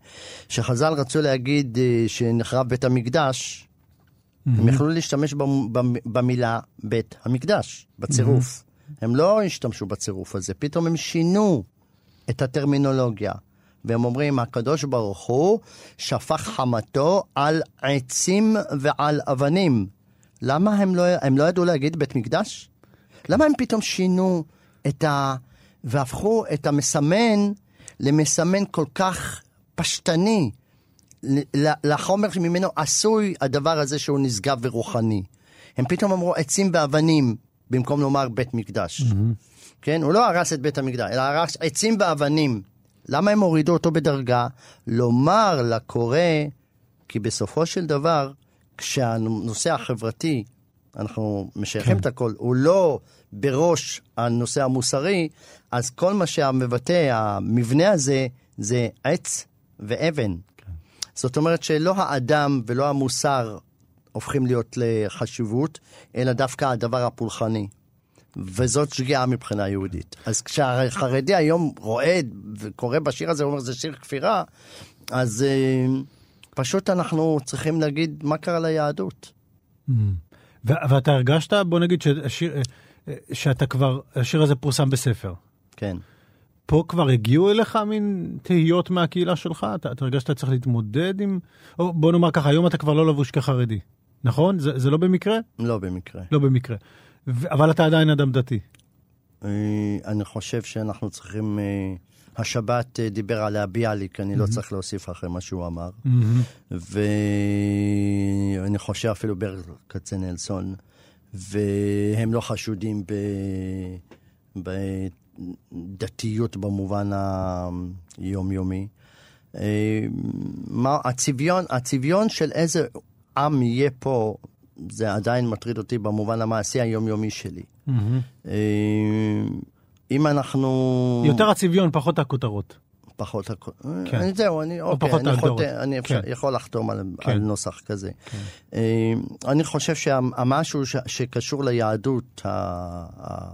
שחז"ל רצו להגיד אה, שנחרב בית המקדש, הם יכלו להשתמש במ- במ- במילה בית המקדש, בצירוף. הם לא השתמשו בצירוף הזה, פתאום הם שינו את הטרמינולוגיה. והם אומרים, הקדוש ברוך הוא שפך חמתו על עצים ועל אבנים. למה הם לא, הם לא ידעו להגיד בית מקדש? למה הם פתאום שינו את ה... והפכו את המסמן למסמן כל כך פשטני, לחומר ממנו עשוי הדבר הזה שהוא נשגב ורוחני. הם פתאום אמרו עצים ואבנים, במקום לומר בית מקדש. כן? הוא לא הרס את בית המקדש, אלא הרס עצים ואבנים. למה הם הורידו אותו בדרגה? לומר לקורא, כי בסופו של דבר, כשהנושא החברתי, אנחנו משייכים כן. את הכל, הוא לא בראש הנושא המוסרי, אז כל מה שמבטא המבנה הזה, זה עץ ואבן. זאת אומרת שלא האדם ולא המוסר הופכים להיות לחשיבות, אלא דווקא הדבר הפולחני. וזאת שגיאה מבחינה יהודית. אז כשהחרדי היום רועד וקורא בשיר הזה, הוא אומר, זה שיר כפירה, אז אה, פשוט אנחנו צריכים להגיד מה קרה ליהדות. ו- ואתה הרגשת, בוא נגיד שהשיר, שאתה כבר, השיר הזה פורסם בספר. כן. פה כבר הגיעו אליך מין תהיות מהקהילה שלך? אתה, אתה הרגשת שאתה צריך להתמודד עם... או בוא נאמר ככה, היום אתה כבר לא לבוש כחרדי, נכון? זה, זה לא במקרה? לא במקרה. לא במקרה. ו- אבל אתה עדיין אדם דתי. אה, אני חושב שאנחנו צריכים... אה, השבת אה, דיבר עליה ביאליק, אני לא צריך להוסיף אחרי מה שהוא אמר. ואני חושב אפילו ברל כצנלסון, והם לא חשודים ב... בדתיות במובן היומיומי. אה, מה, הצביון, הצביון של איזה עם יהיה פה, זה עדיין מטריד אותי במובן המעשי היומיומי שלי. אה, אם אנחנו... יותר הצביון, פחות הכותרות. פחות הכל. כן. אני, זהו, אני, אוקיי, פחות אני. חוטא, אני אפשר, כן. יכול לחתום על, כן. על נוסח כזה. אה, אני חושב שהמשהו ש, שקשור ליהדות, ה, ה,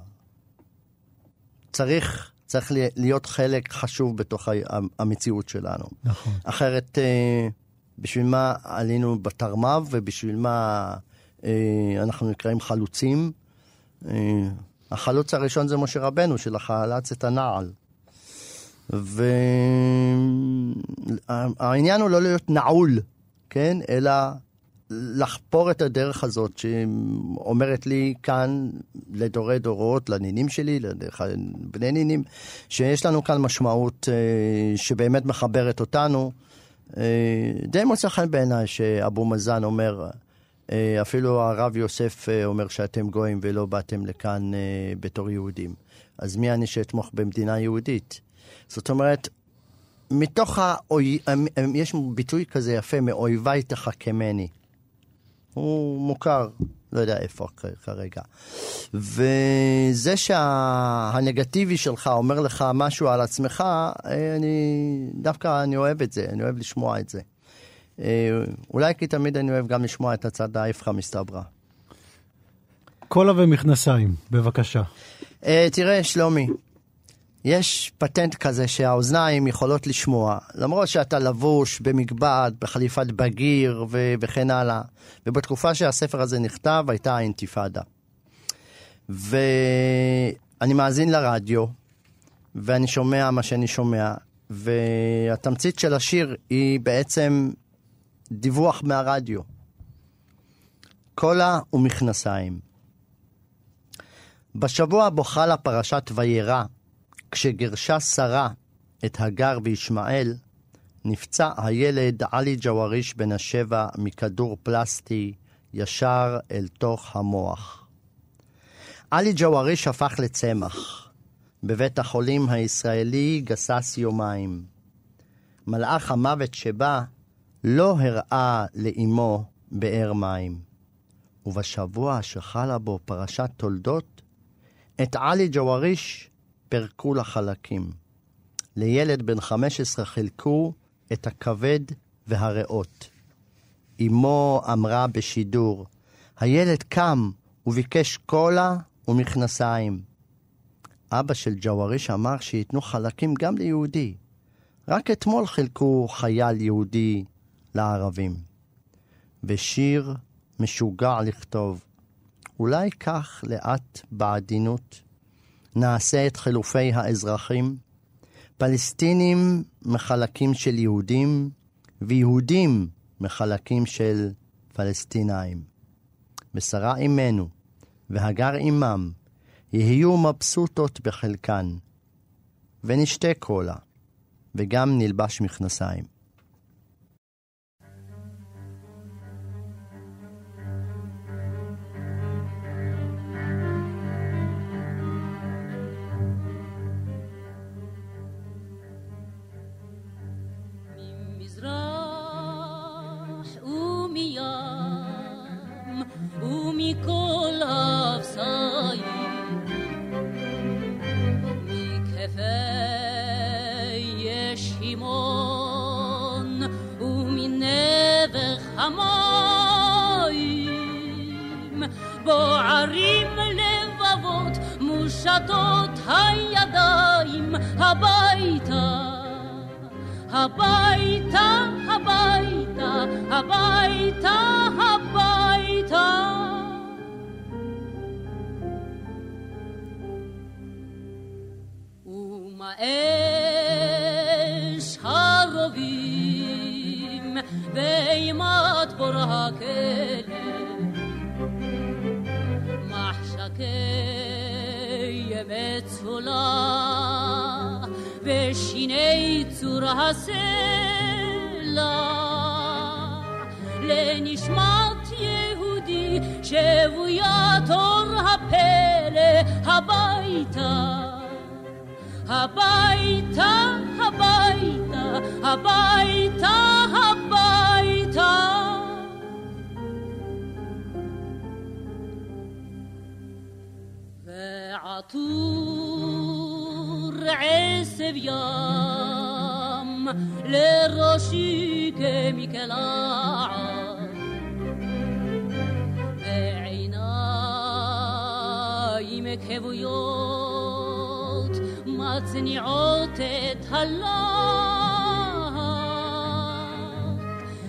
צריך, צריך להיות חלק חשוב בתוך ה- המציאות שלנו. נכון. אחרת, אה, בשביל מה עלינו בתרמ"ב ובשביל מה אה, אנחנו נקראים חלוצים? החלוץ הראשון זה משה רבנו, שלחלץ את הנעל. והעניין הוא לא להיות נעול, כן? אלא לחפור את הדרך הזאת שאומרת לי כאן לדורי דורות, לנינים שלי, לבני נינים, שיש לנו כאן משמעות אה, שבאמת מחברת אותנו. אה, די מוצא חן בעיניי שאבו מאזן אומר, אפילו הרב יוסף אה, אומר שאתם גויים ולא באתם לכאן אה, בתור יהודים. אז מי אני שאתמוך במדינה יהודית? זאת אומרת, מתוך האוי... יש ביטוי כזה יפה, מאויביי תחכמני. הוא מוכר, לא יודע איפה כרגע. וזה שהנגטיבי שלך אומר לך משהו על עצמך, אה, אני דווקא אני אוהב את זה, אני אוהב לשמוע את זה. אה, אולי כי תמיד אני אוהב גם לשמוע את הצד האיפכא מסתברא. קולה ומכנסיים, בבקשה. אה, תראה, שלומי, יש פטנט כזה שהאוזניים יכולות לשמוע, למרות שאתה לבוש במגבעת, בחליפת בגיר ו- וכן הלאה. ובתקופה שהספר הזה נכתב, הייתה האינתיפאדה. ואני מאזין לרדיו, ואני שומע מה שאני שומע, והתמצית של השיר היא בעצם דיווח מהרדיו. קולה ומכנסיים. בשבוע בו חלה פרשת וירא, כשגירשה שרה את הגר וישמעאל, נפצע הילד עלי ג'ואריש בן השבע מכדור פלסטי ישר אל תוך המוח. עלי ג'ואריש הפך לצמח. בבית החולים הישראלי גסס יומיים. מלאך המוות שבא לא הראה לאמו באר מים. ובשבוע שחלה בו פרשת תולדות, את עלי ג'ואריש פירקו לחלקים. לילד בן 15 חילקו את הכבד והריאות. אמו אמרה בשידור, הילד קם וביקש קולה ומכנסיים. אבא של ג'ואריש אמר שייתנו חלקים גם ליהודי. רק אתמול חילקו חייל יהודי לערבים. ושיר משוגע לכתוב. אולי כך לאט בעדינות נעשה את חילופי האזרחים? פלסטינים מחלקים של יהודים, ויהודים מחלקים של פלסטינאים. ושרה אימנו והגר עמם יהיו מבסוטות בחלקן, ונשתה קולה, וגם נלבש מכנסיים. מושטות הידיים הביתה הביתה, הביתה, הביתה, הביתה. ומה אש הרובים ואימת בור הכלא מחשקי מצולה ושיני צור הסלע לנשמת יהודי שבוית אור הפלא הביתה הביתה הביתה הביתה עשב ים לראשי כמקלעת ועיניים כבויות מצניעות את הלהט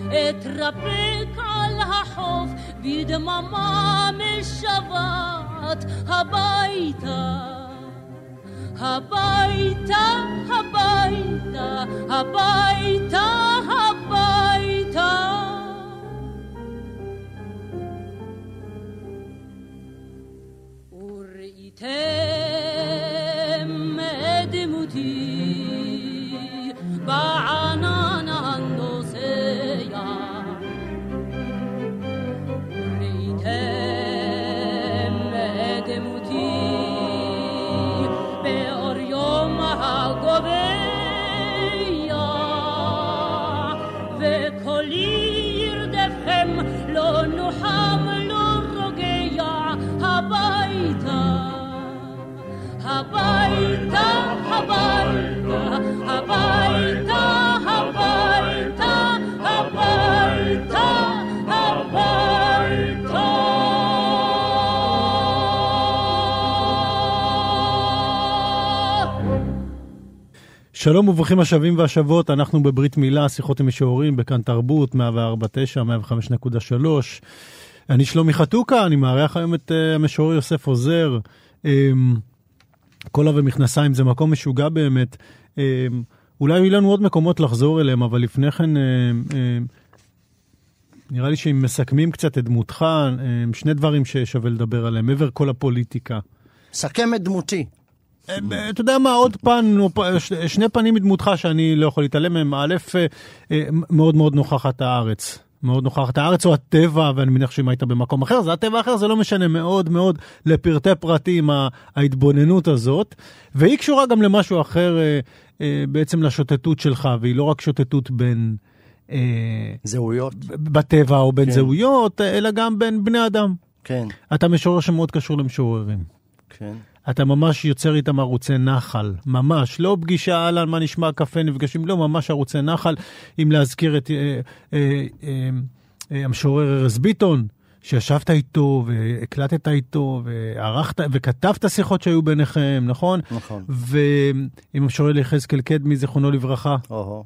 אתרפק על החוף בדממה משוועת הביתה הביתה, הביתה, הביתה, הביתה. וראיתם השם לא נוחם, לא רוגע, הביתה, הביתה, הביתה, הביתה. שלום וברוכים השבים והשבות, אנחנו בברית מילה, שיחות עם משוררים, בכאן תרבות, 104.9, 105.3. אני שלומי חתוקה, אני מארח היום את uh, המשורר יוסף עוזר. קולה ומכנסיים זה מקום משוגע באמת. Um, אולי יהיו לנו עוד מקומות לחזור אליהם, אבל לפני כן, um, נראה לי שאם מסכמים קצת את דמותך, שני דברים ששווה לדבר עליהם, מעבר כל הפוליטיקה. סכם את דמותי. אה, אתה יודע מה, עוד פן, ש- שני פנים מדמותך שאני לא יכול להתעלם מהם. א', אה, אה, מאוד מאוד נוכחת הארץ. מאוד נוכחת הארץ או הטבע, ואני מניח שאם היית במקום אחר, זה הטבע אחר, זה לא משנה מאוד מאוד לפרטי פרטים ההתבוננות הזאת. והיא קשורה גם למשהו אחר, אה, אה, בעצם לשוטטות שלך, והיא לא רק שוטטות בין... אה, זהויות. בטבע או בין כן. זהויות, אלא גם בין בני אדם. כן, אתה משורר שמאוד קשור למשוררים. כן. אתה ממש יוצר איתם ערוצי נחל, ממש, לא פגישה אהלן, מה נשמע, קפה, נפגשים, לא, ממש ערוצי נחל, אם להזכיר את אה, אה, אה, המשורר ארז ביטון, שישבת איתו והקלטת איתו וערכת וכתבת שיחות שהיו ביניכם, נכון? נכון. ועם המשורר יחזקאל קדמי, זיכרונו לברכה. או-הו.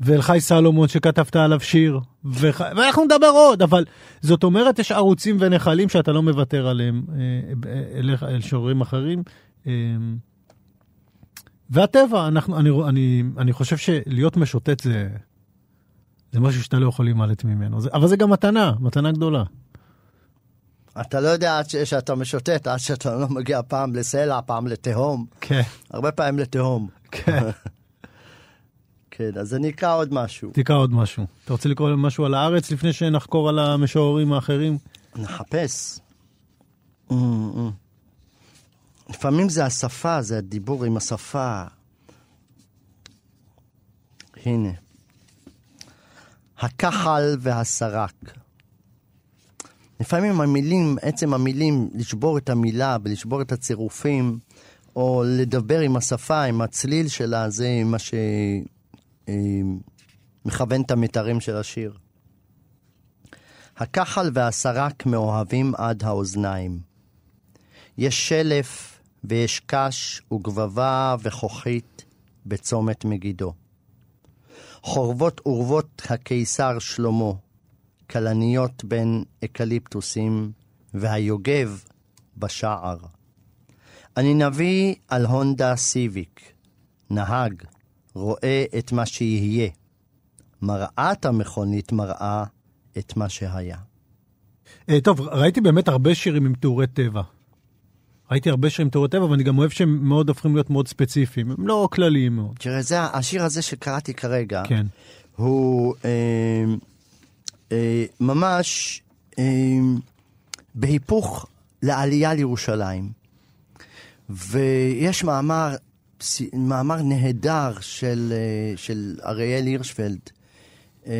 ואלחי סלומון שכתבת עליו שיר, וח... ואנחנו נדבר עוד, אבל זאת אומרת, יש ערוצים ונחלים שאתה לא מוותר עליהם אה, אה, אליך, אל שוררים אחרים. אמ, והטבע, אנחנו, אני, אני, אני חושב שלהיות משוטט זה, זה משהו שאתה לא יכול להימלט ממנו, זה, אבל זה גם מתנה, מתנה גדולה. אתה לא יודע עד שאתה משוטט, עד שאתה לא מגיע פעם לסלע, פעם לתהום, כן, הרבה פעמים לתהום. כן. כן, אז אני אקרא עוד משהו. תקרא עוד משהו. אתה רוצה לקרוא משהו על הארץ לפני שנחקור על המשוררים האחרים? נחפש. Mm, mm. לפעמים זה השפה, זה הדיבור עם השפה. הנה. הכחל והסרק. לפעמים המילים, עצם המילים, לשבור את המילה ולשבור את הצירופים, או לדבר עם השפה, עם הצליל שלה, זה מה שמכוון את המתארים של השיר. הכחל והסרק מאוהבים עד האוזניים. יש שלף ויש קש וגבבה וכוכית בצומת מגידו. חורבות אורוות הקיסר שלמה, כלניות בין אקליפטוסים, והיוגב בשער. אני נביא על הונדה סיביק, נהג, רואה את מה שיהיה. מראת המכונית מראה את מה שהיה. אה, טוב, ראיתי באמת הרבה שירים עם תיאורי טבע. ראיתי הרבה שירים עם תיאורי טבע, ואני גם אוהב שהם מאוד הופכים להיות מאוד ספציפיים, הם לא כלליים מאוד. תראה, זה השיר הזה שקראתי כרגע, כן. הוא אה, אה, ממש אה, בהיפוך לעלייה לירושלים. ויש מאמר, מאמר נהדר של, אה, של אריאל הירשפלד, אה,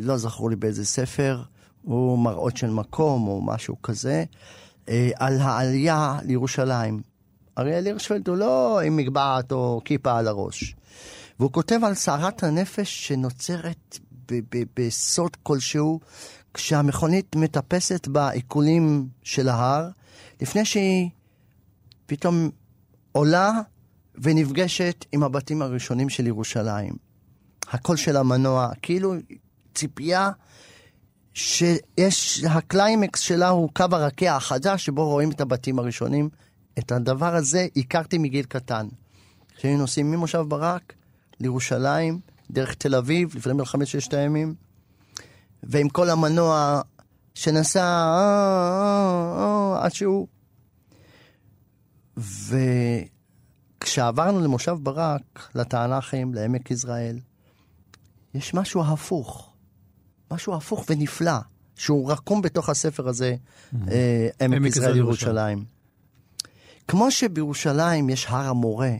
לא זכור לי באיזה ספר, הוא מראות של מקום או משהו כזה, אה, על העלייה לירושלים. אריאל הירשפלד הוא לא עם מגבעת או כיפה על הראש. והוא כותב על סערת הנפש שנוצרת בסוד כלשהו, כשהמכונית מטפסת בעיקולים של ההר, לפני שהיא פתאום עולה ונפגשת עם הבתים הראשונים של ירושלים. הקול של המנוע, כאילו ציפייה שיש, הקליימקס שלה הוא קו הרקיע החדש, שבו רואים את הבתים הראשונים. את הדבר הזה הכרתי מגיל קטן. כשהיינו נוסעים ממושב ברק לירושלים, דרך תל אביב, לפני מלחמת ששת הימים, ועם כל המנוע שנסע אה, אה, אה, עד שהוא... וכשעברנו למושב ברק, לתענכים, לעמק יזרעאל, יש משהו הפוך. משהו הפוך ונפלא, שהוא רקום בתוך הספר הזה, אה, עמק יזרעאל ירושלים. כמו שבירושלים יש הר המורה,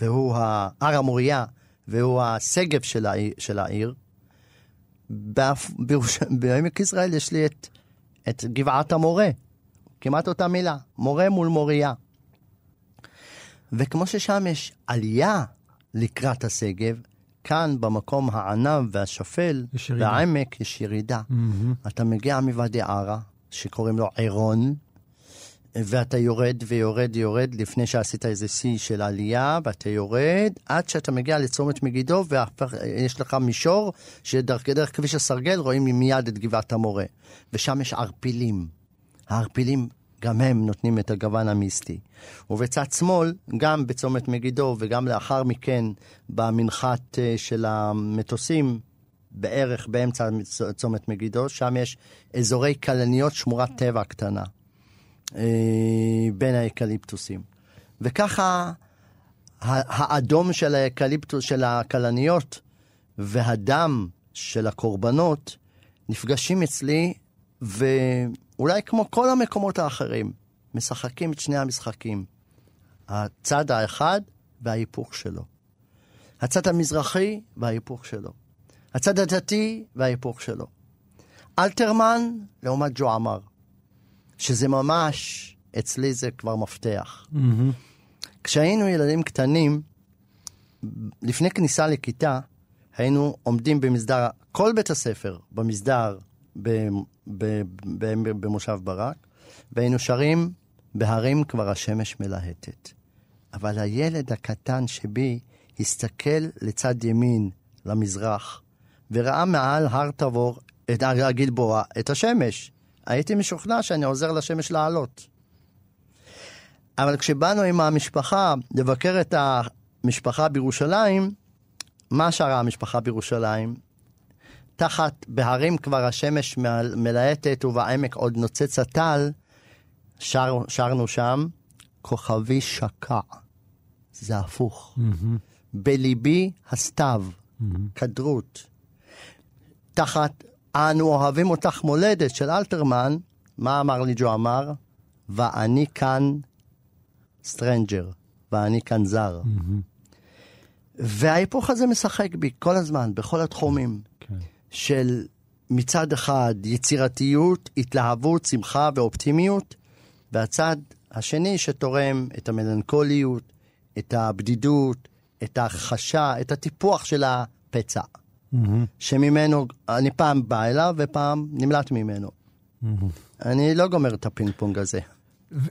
והוא הר המוריה, והוא השגב של העיר, של העיר בירוש... בעמק יזרעאל יש לי את, את גבעת המורה, כמעט אותה מילה, מורה מול מוריה. וכמו ששם יש עלייה לקראת השגב, כאן במקום הענב והשפל, יש. בעמק יש ירידה. מהמם. אתה מגיע מוואדי ערה, שקוראים לו עירון, ואתה יורד ויורד ויורד לפני שעשית איזה שיא של עלייה, ואתה יורד עד שאתה מגיע לצומת מגידו, ויש לך מישור שדרך דרך כביש הסרגל רואים מיד את גבעת המורה. ושם יש ערפילים. הערפילים, גם הם נותנים את הגוון המיסטי. ובצד שמאל, גם בצומת מגידו וגם לאחר מכן במנחת אה, של המטוסים, בערך באמצע צומת מגידו, שם יש אזורי כלניות, שמורת טבע קטנה. אה, בין האקליפטוסים. וככה האדום של האקליפטוס, של הכלניות, והדם של הקורבנות נפגשים אצלי, ואולי כמו כל המקומות האחרים, משחקים את שני המשחקים. הצד האחד וההיפוך שלו. הצד המזרחי וההיפוך שלו. הצד הדתי וההיפוך שלו. אלתרמן לעומת ג'ו עמר. שזה ממש, אצלי זה כבר מפתח. Mm-hmm. כשהיינו ילדים קטנים, לפני כניסה לכיתה, היינו עומדים במסדר, כל בית הספר במסדר במושב ברק, והיינו שרים בהרים כבר השמש מלהטת. אבל הילד הקטן שבי הסתכל לצד ימין, למזרח, וראה מעל הר תבור, את הגלבוע, את השמש. הייתי משוכנע שאני עוזר לשמש לעלות. אבל כשבאנו עם המשפחה לבקר את המשפחה בירושלים, מה שרה המשפחה בירושלים? תחת בהרים כבר השמש מלהטת ובעמק עוד נוצץ הטל, שר, שרנו שם, כוכבי שקע. זה הפוך. Mm-hmm. בליבי הסתיו, mm-hmm. כדרות. תחת אנו אוהבים אותך מולדת של אלתרמן, מה אמר לי ג'ו עמר? ואני כאן stranger, ואני כאן זר. Mm-hmm. וההיפוך הזה משחק בי כל הזמן, בכל התחומים, okay. של מצד אחד יצירתיות, התלהבות, שמחה ואופטימיות, והצד השני שתורם את המלנכוליות, את הבדידות, את ההכחשה, את הטיפוח של הפצע. mm-hmm. שממנו, אני פעם בא אליו ופעם נמלט ממנו. Mm-hmm. אני לא גומר את הפינג פונג הזה.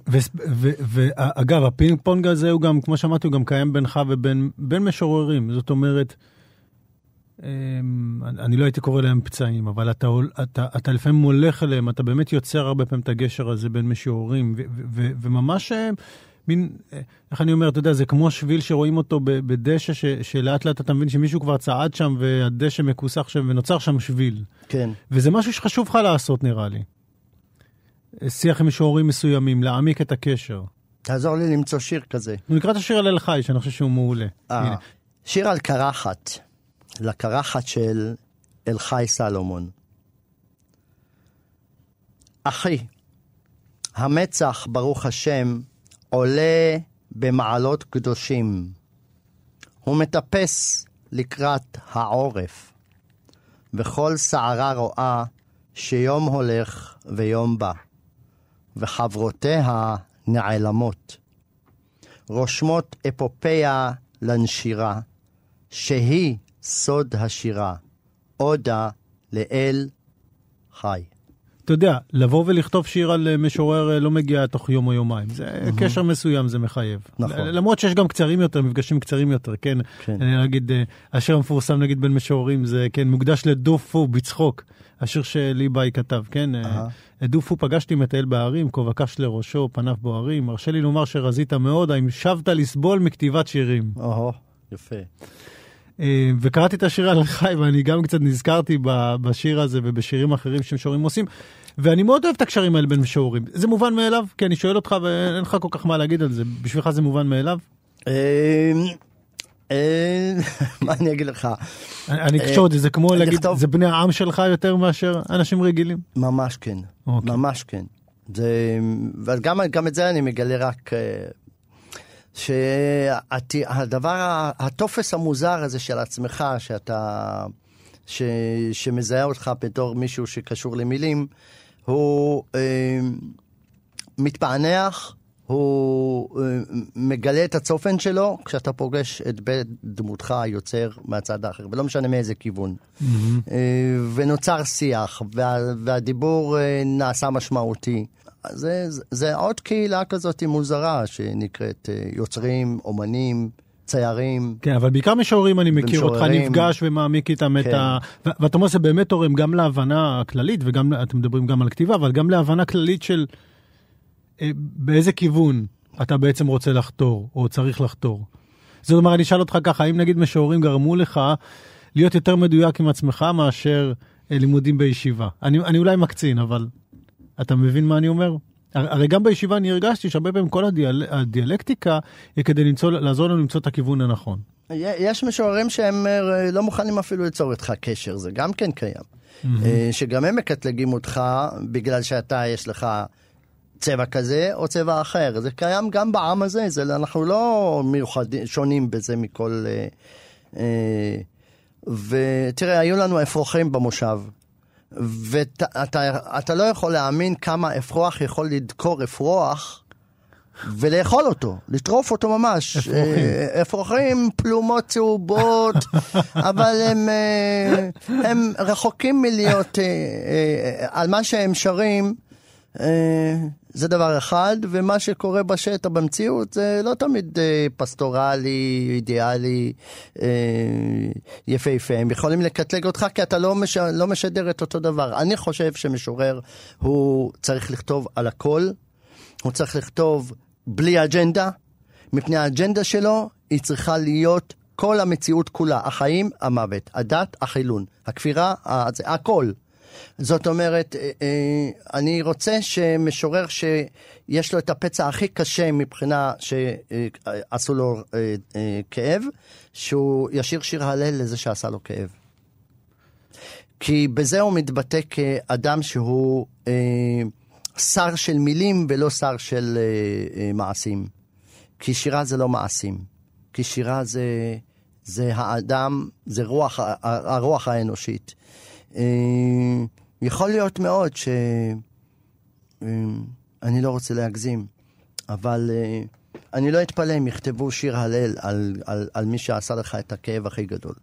ואגב, הפינג פונג הזה הוא גם, כמו שאמרתי, הוא גם קיים בינך ובין משוררים. זאת אומרת, אמ, אני לא הייתי קורא להם פצעים, אבל אתה, אתה, אתה לפעמים הולך אליהם, אתה באמת יוצר הרבה פעמים את הגשר הזה בין משוררים, וממש מין, איך אני אומר, אתה יודע, זה כמו שביל שרואים אותו בדשא, ש, שלאט לאט אתה מבין שמישהו כבר צעד שם והדשא מכוסח שם ונוצר שם שביל. כן. וזה משהו שחשוב לך לעשות, נראה לי. שיח עם משוררים מסוימים, להעמיק את הקשר. תעזור לי למצוא שיר כזה. נקרא את השיר על אל חי, שאני חושב שהוא מעולה. אה, שיר על קרחת, לקרחת של אל חי סלומון. אחי, המצח, ברוך השם, עולה במעלות קדושים. הוא מטפס לקראת העורף, וכל שערה רואה שיום הולך ויום בא, וחברותיה נעלמות. רושמות אפופיה לנשירה, שהיא סוד השירה, עודה לאל חי. אתה יודע, לבוא ולכתוב שיר על אה, משורר אה, לא מגיע תוך יום או יומיים. זה mm-hmm. קשר מסוים, זה מחייב. נכון. למרות שיש גם קצרים יותר, מפגשים קצרים יותר, כן? כן. אני אגיד, אה, השיר המפורסם נגיד בין משוררים זה, כן, מוקדש לדופו בצחוק. השיר שליבאי כתב, כן? את דופו פגשתי מטייל בהרים, כובע קש לראשו, פניו בוערים. הרשה לי לומר שרזית מאוד, האם שבת לסבול מכתיבת שירים. אוהו, יפה. אה, וקראתי את השיר על חי, ואני גם קצת נזכרתי בשיר הזה ובשירים אחרים שמשוררים עושים. ואני מאוד אוהב את הקשרים האלה בין משוררים. זה מובן מאליו? כי אני שואל אותך ואין לך כל כך מה להגיד על זה. בשבילך זה מובן מאליו? אה, אה, מה אני אגיד לך? אני אקשור את זה, זה כמו להגיד, זה בני העם שלך יותר מאשר אנשים רגילים? ממש כן, אוקיי. ממש כן. וגם את זה אני מגלה רק שהדבר, הטופס המוזר הזה של עצמך, שאתה, ש, שמזהה אותך בתור מישהו שקשור למילים, הוא אה, מתפענח, הוא אה, מגלה את הצופן שלו כשאתה פוגש את בית דמותך היוצר מהצד האחר, ולא משנה מאיזה כיוון. Mm-hmm. אה, ונוצר שיח, וה, והדיבור אה, נעשה משמעותי. זה, זה, זה עוד קהילה כזאת מוזרה שנקראת יוצרים, אומנים, ציירים. כן, אבל בעיקר משוררים אני מכיר אותך. נפגש ומעמיק איתם את כן. ה... ו- ואתה אומר שזה באמת תורם גם להבנה הכללית, וגם, אתם מדברים גם על כתיבה, אבל גם להבנה כללית של באיזה כיוון אתה בעצם רוצה לחתור, או צריך לחתור. זאת אומרת, אני אשאל אותך ככה, האם נגיד משוררים גרמו לך להיות יותר מדויק עם עצמך מאשר אה, לימודים בישיבה? אני, אני אולי מקצין, אבל אתה מבין מה אני אומר? הר- הרי גם בישיבה אני הרגשתי שהרבה פעמים כל הדיאל, הדיאלקטיקה היא כדי למצוא, לעזור לנו למצוא את הכיוון הנכון. יש משוררים שהם אה, לא מוכנים אפילו ליצור איתך קשר, זה גם כן קיים. אה, שגם הם מקטלגים אותך בגלל שאתה, יש לך צבע כזה או צבע אחר. זה קיים גם בעם הזה, זה, אנחנו לא מיוחדים, שונים בזה מכל... אה, אה, ותראה, היו לנו אפרוחים במושב. ואתה אתה, אתה לא יכול להאמין כמה אפרוח יכול לדקור אפרוח ולאכול אותו, לטרוף אותו ממש. אפרוחים. אה, אפרוחים, פלומות צהובות, אבל הם, אה, הם רחוקים מלהיות, על מה שהם שרים, זה דבר אחד, ומה שקורה בשטח, במציאות, זה לא תמיד אה, פסטורלי, אידיאלי, אה, יפהפה. הם יכולים לקטלג אותך כי אתה לא, מש, לא משדר את אותו דבר. אני חושב שמשורר, הוא צריך לכתוב על הכל, הוא צריך לכתוב בלי אג'נדה, מפני האג'נדה שלו היא צריכה להיות כל המציאות כולה, החיים, המוות, הדת, החילון, הכפירה, ה- זה- הכל. זאת אומרת, אה, אה, אני רוצה שמשורר שיש לו את הפצע הכי קשה מבחינה שעשו לו אה, כאב, שהוא ישיר שיר הלל לזה שעשה לו כאב. כי בזה הוא מתבטא כאדם שהוא שר של מילים ולא שר של מעשים. כי שירה זה לא מעשים. כי שירה זה, זה האדם, זה רוח, הרוח האנושית. אה, יכול להיות מאוד ש... אה, אני לא רוצה להגזים, אבל אה, אני לא אתפלא אם יכתבו שיר הלל על, על, על מי שעשה לך את הכאב הכי גדול.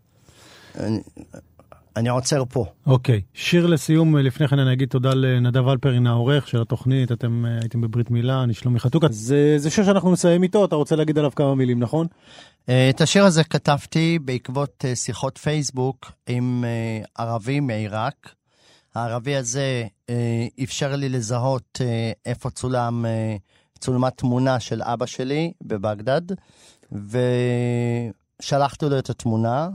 אני, אני עוצר פה. אוקיי, שיר לסיום, לפני כן אני אגיד תודה לנדב אלפרין העורך של התוכנית, אתם אה, הייתם בברית מילה, אני שלומי חתוקה. זה, זה שיר שאנחנו נסיים איתו, אתה רוצה להגיד עליו כמה מילים, נכון? אה, את השיר הזה כתבתי בעקבות אה, שיחות פייסבוק עם אה, ערבי מעיראק. הערבי הזה אה, אפשר לי לזהות אה, איפה צולם, אה, צולמה תמונה של אבא שלי בבגדד, ושלחתי לו את התמונה,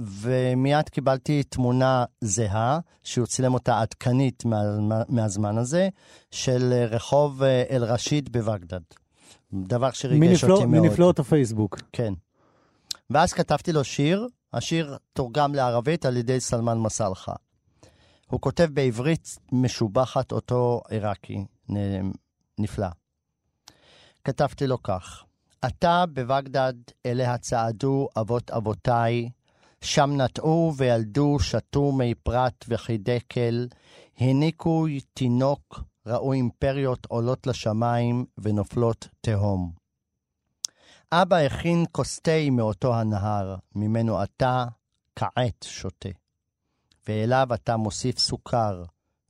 ומיד קיבלתי תמונה זהה, שהוא צילם אותה עדכנית מה, מהזמן הזה, של אה, רחוב אה, אל-רשיד בבגדד. דבר שריגש אותי מאוד. מנפלאות הפייסבוק. כן. ואז כתבתי לו שיר, השיר תורגם לערבית על ידי סלמן מסלחה. הוא כותב בעברית משובחת אותו עיראקי, נפלא. כתבתי לו כך: אתה בבגדד אליה צעדו אבות אבותיי, שם נטעו וילדו, שתו מי פרת וחידקל, העניקו תינוק, ראו אימפריות עולות לשמיים ונופלות תהום. אבא הכין כוס תה מאותו הנהר, ממנו אתה כעת שותה. ואליו אתה מוסיף סוכר,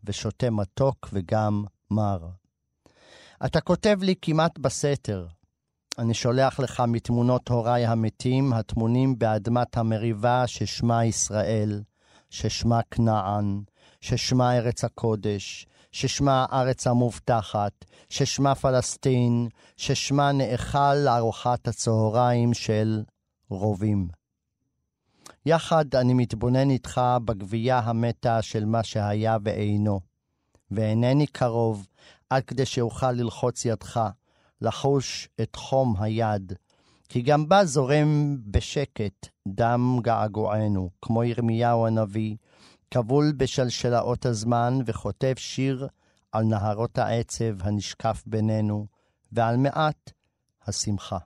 ושותה מתוק וגם מר. אתה כותב לי כמעט בסתר, אני שולח לך מתמונות הוריי המתים, הטמונים באדמת המריבה ששמה ישראל, ששמה כנען, ששמה ארץ הקודש, ששמה הארץ המובטחת, ששמה פלסטין, ששמה נאכל לארוחת הצהריים של רובים. יחד אני מתבונן איתך בגבייה המתה של מה שהיה ואינו, ואינני קרוב עד כדי שאוכל ללחוץ ידך, לחוש את חום היד, כי גם בה זורם בשקט דם געגוענו, כמו ירמיהו הנביא, כבול בשלשלאות הזמן וכותב שיר על נהרות העצב הנשקף בינינו, ועל מעט השמחה.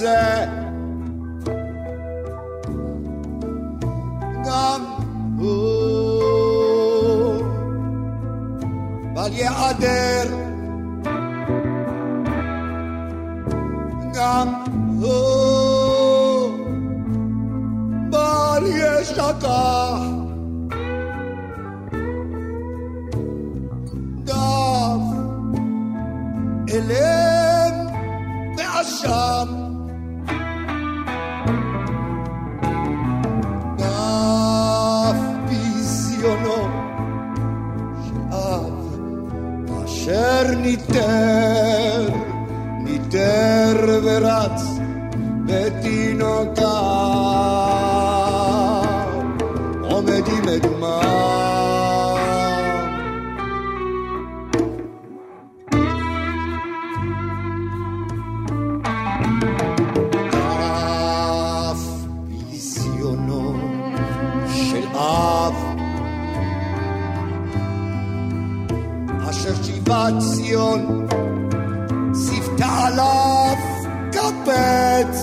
זה גם הוא בל ייעדר גם הוא בל ישכח דף אלם ואשם cer ni ter, ni ter verați pe tine o. Ocean Sift all of carpets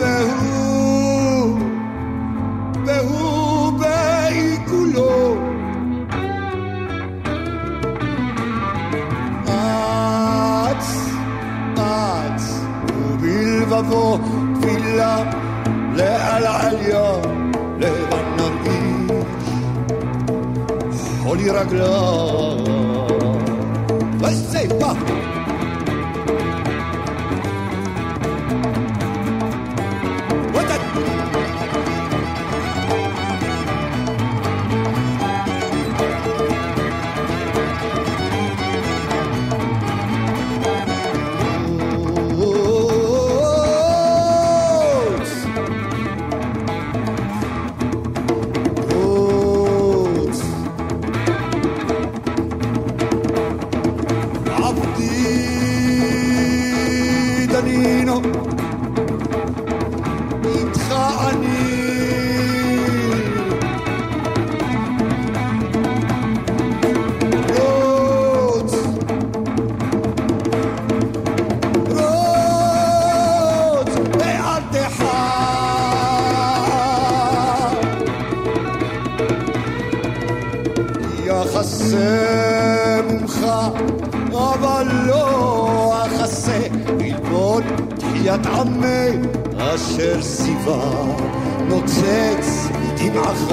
The who The who vehiculo villa Le al-Aliyah. мирогляд. Let's say, pop. יחסה מומך, אבל לא אחסה מלבון תחיית עמי אשר סיבה נוצץ דמעך.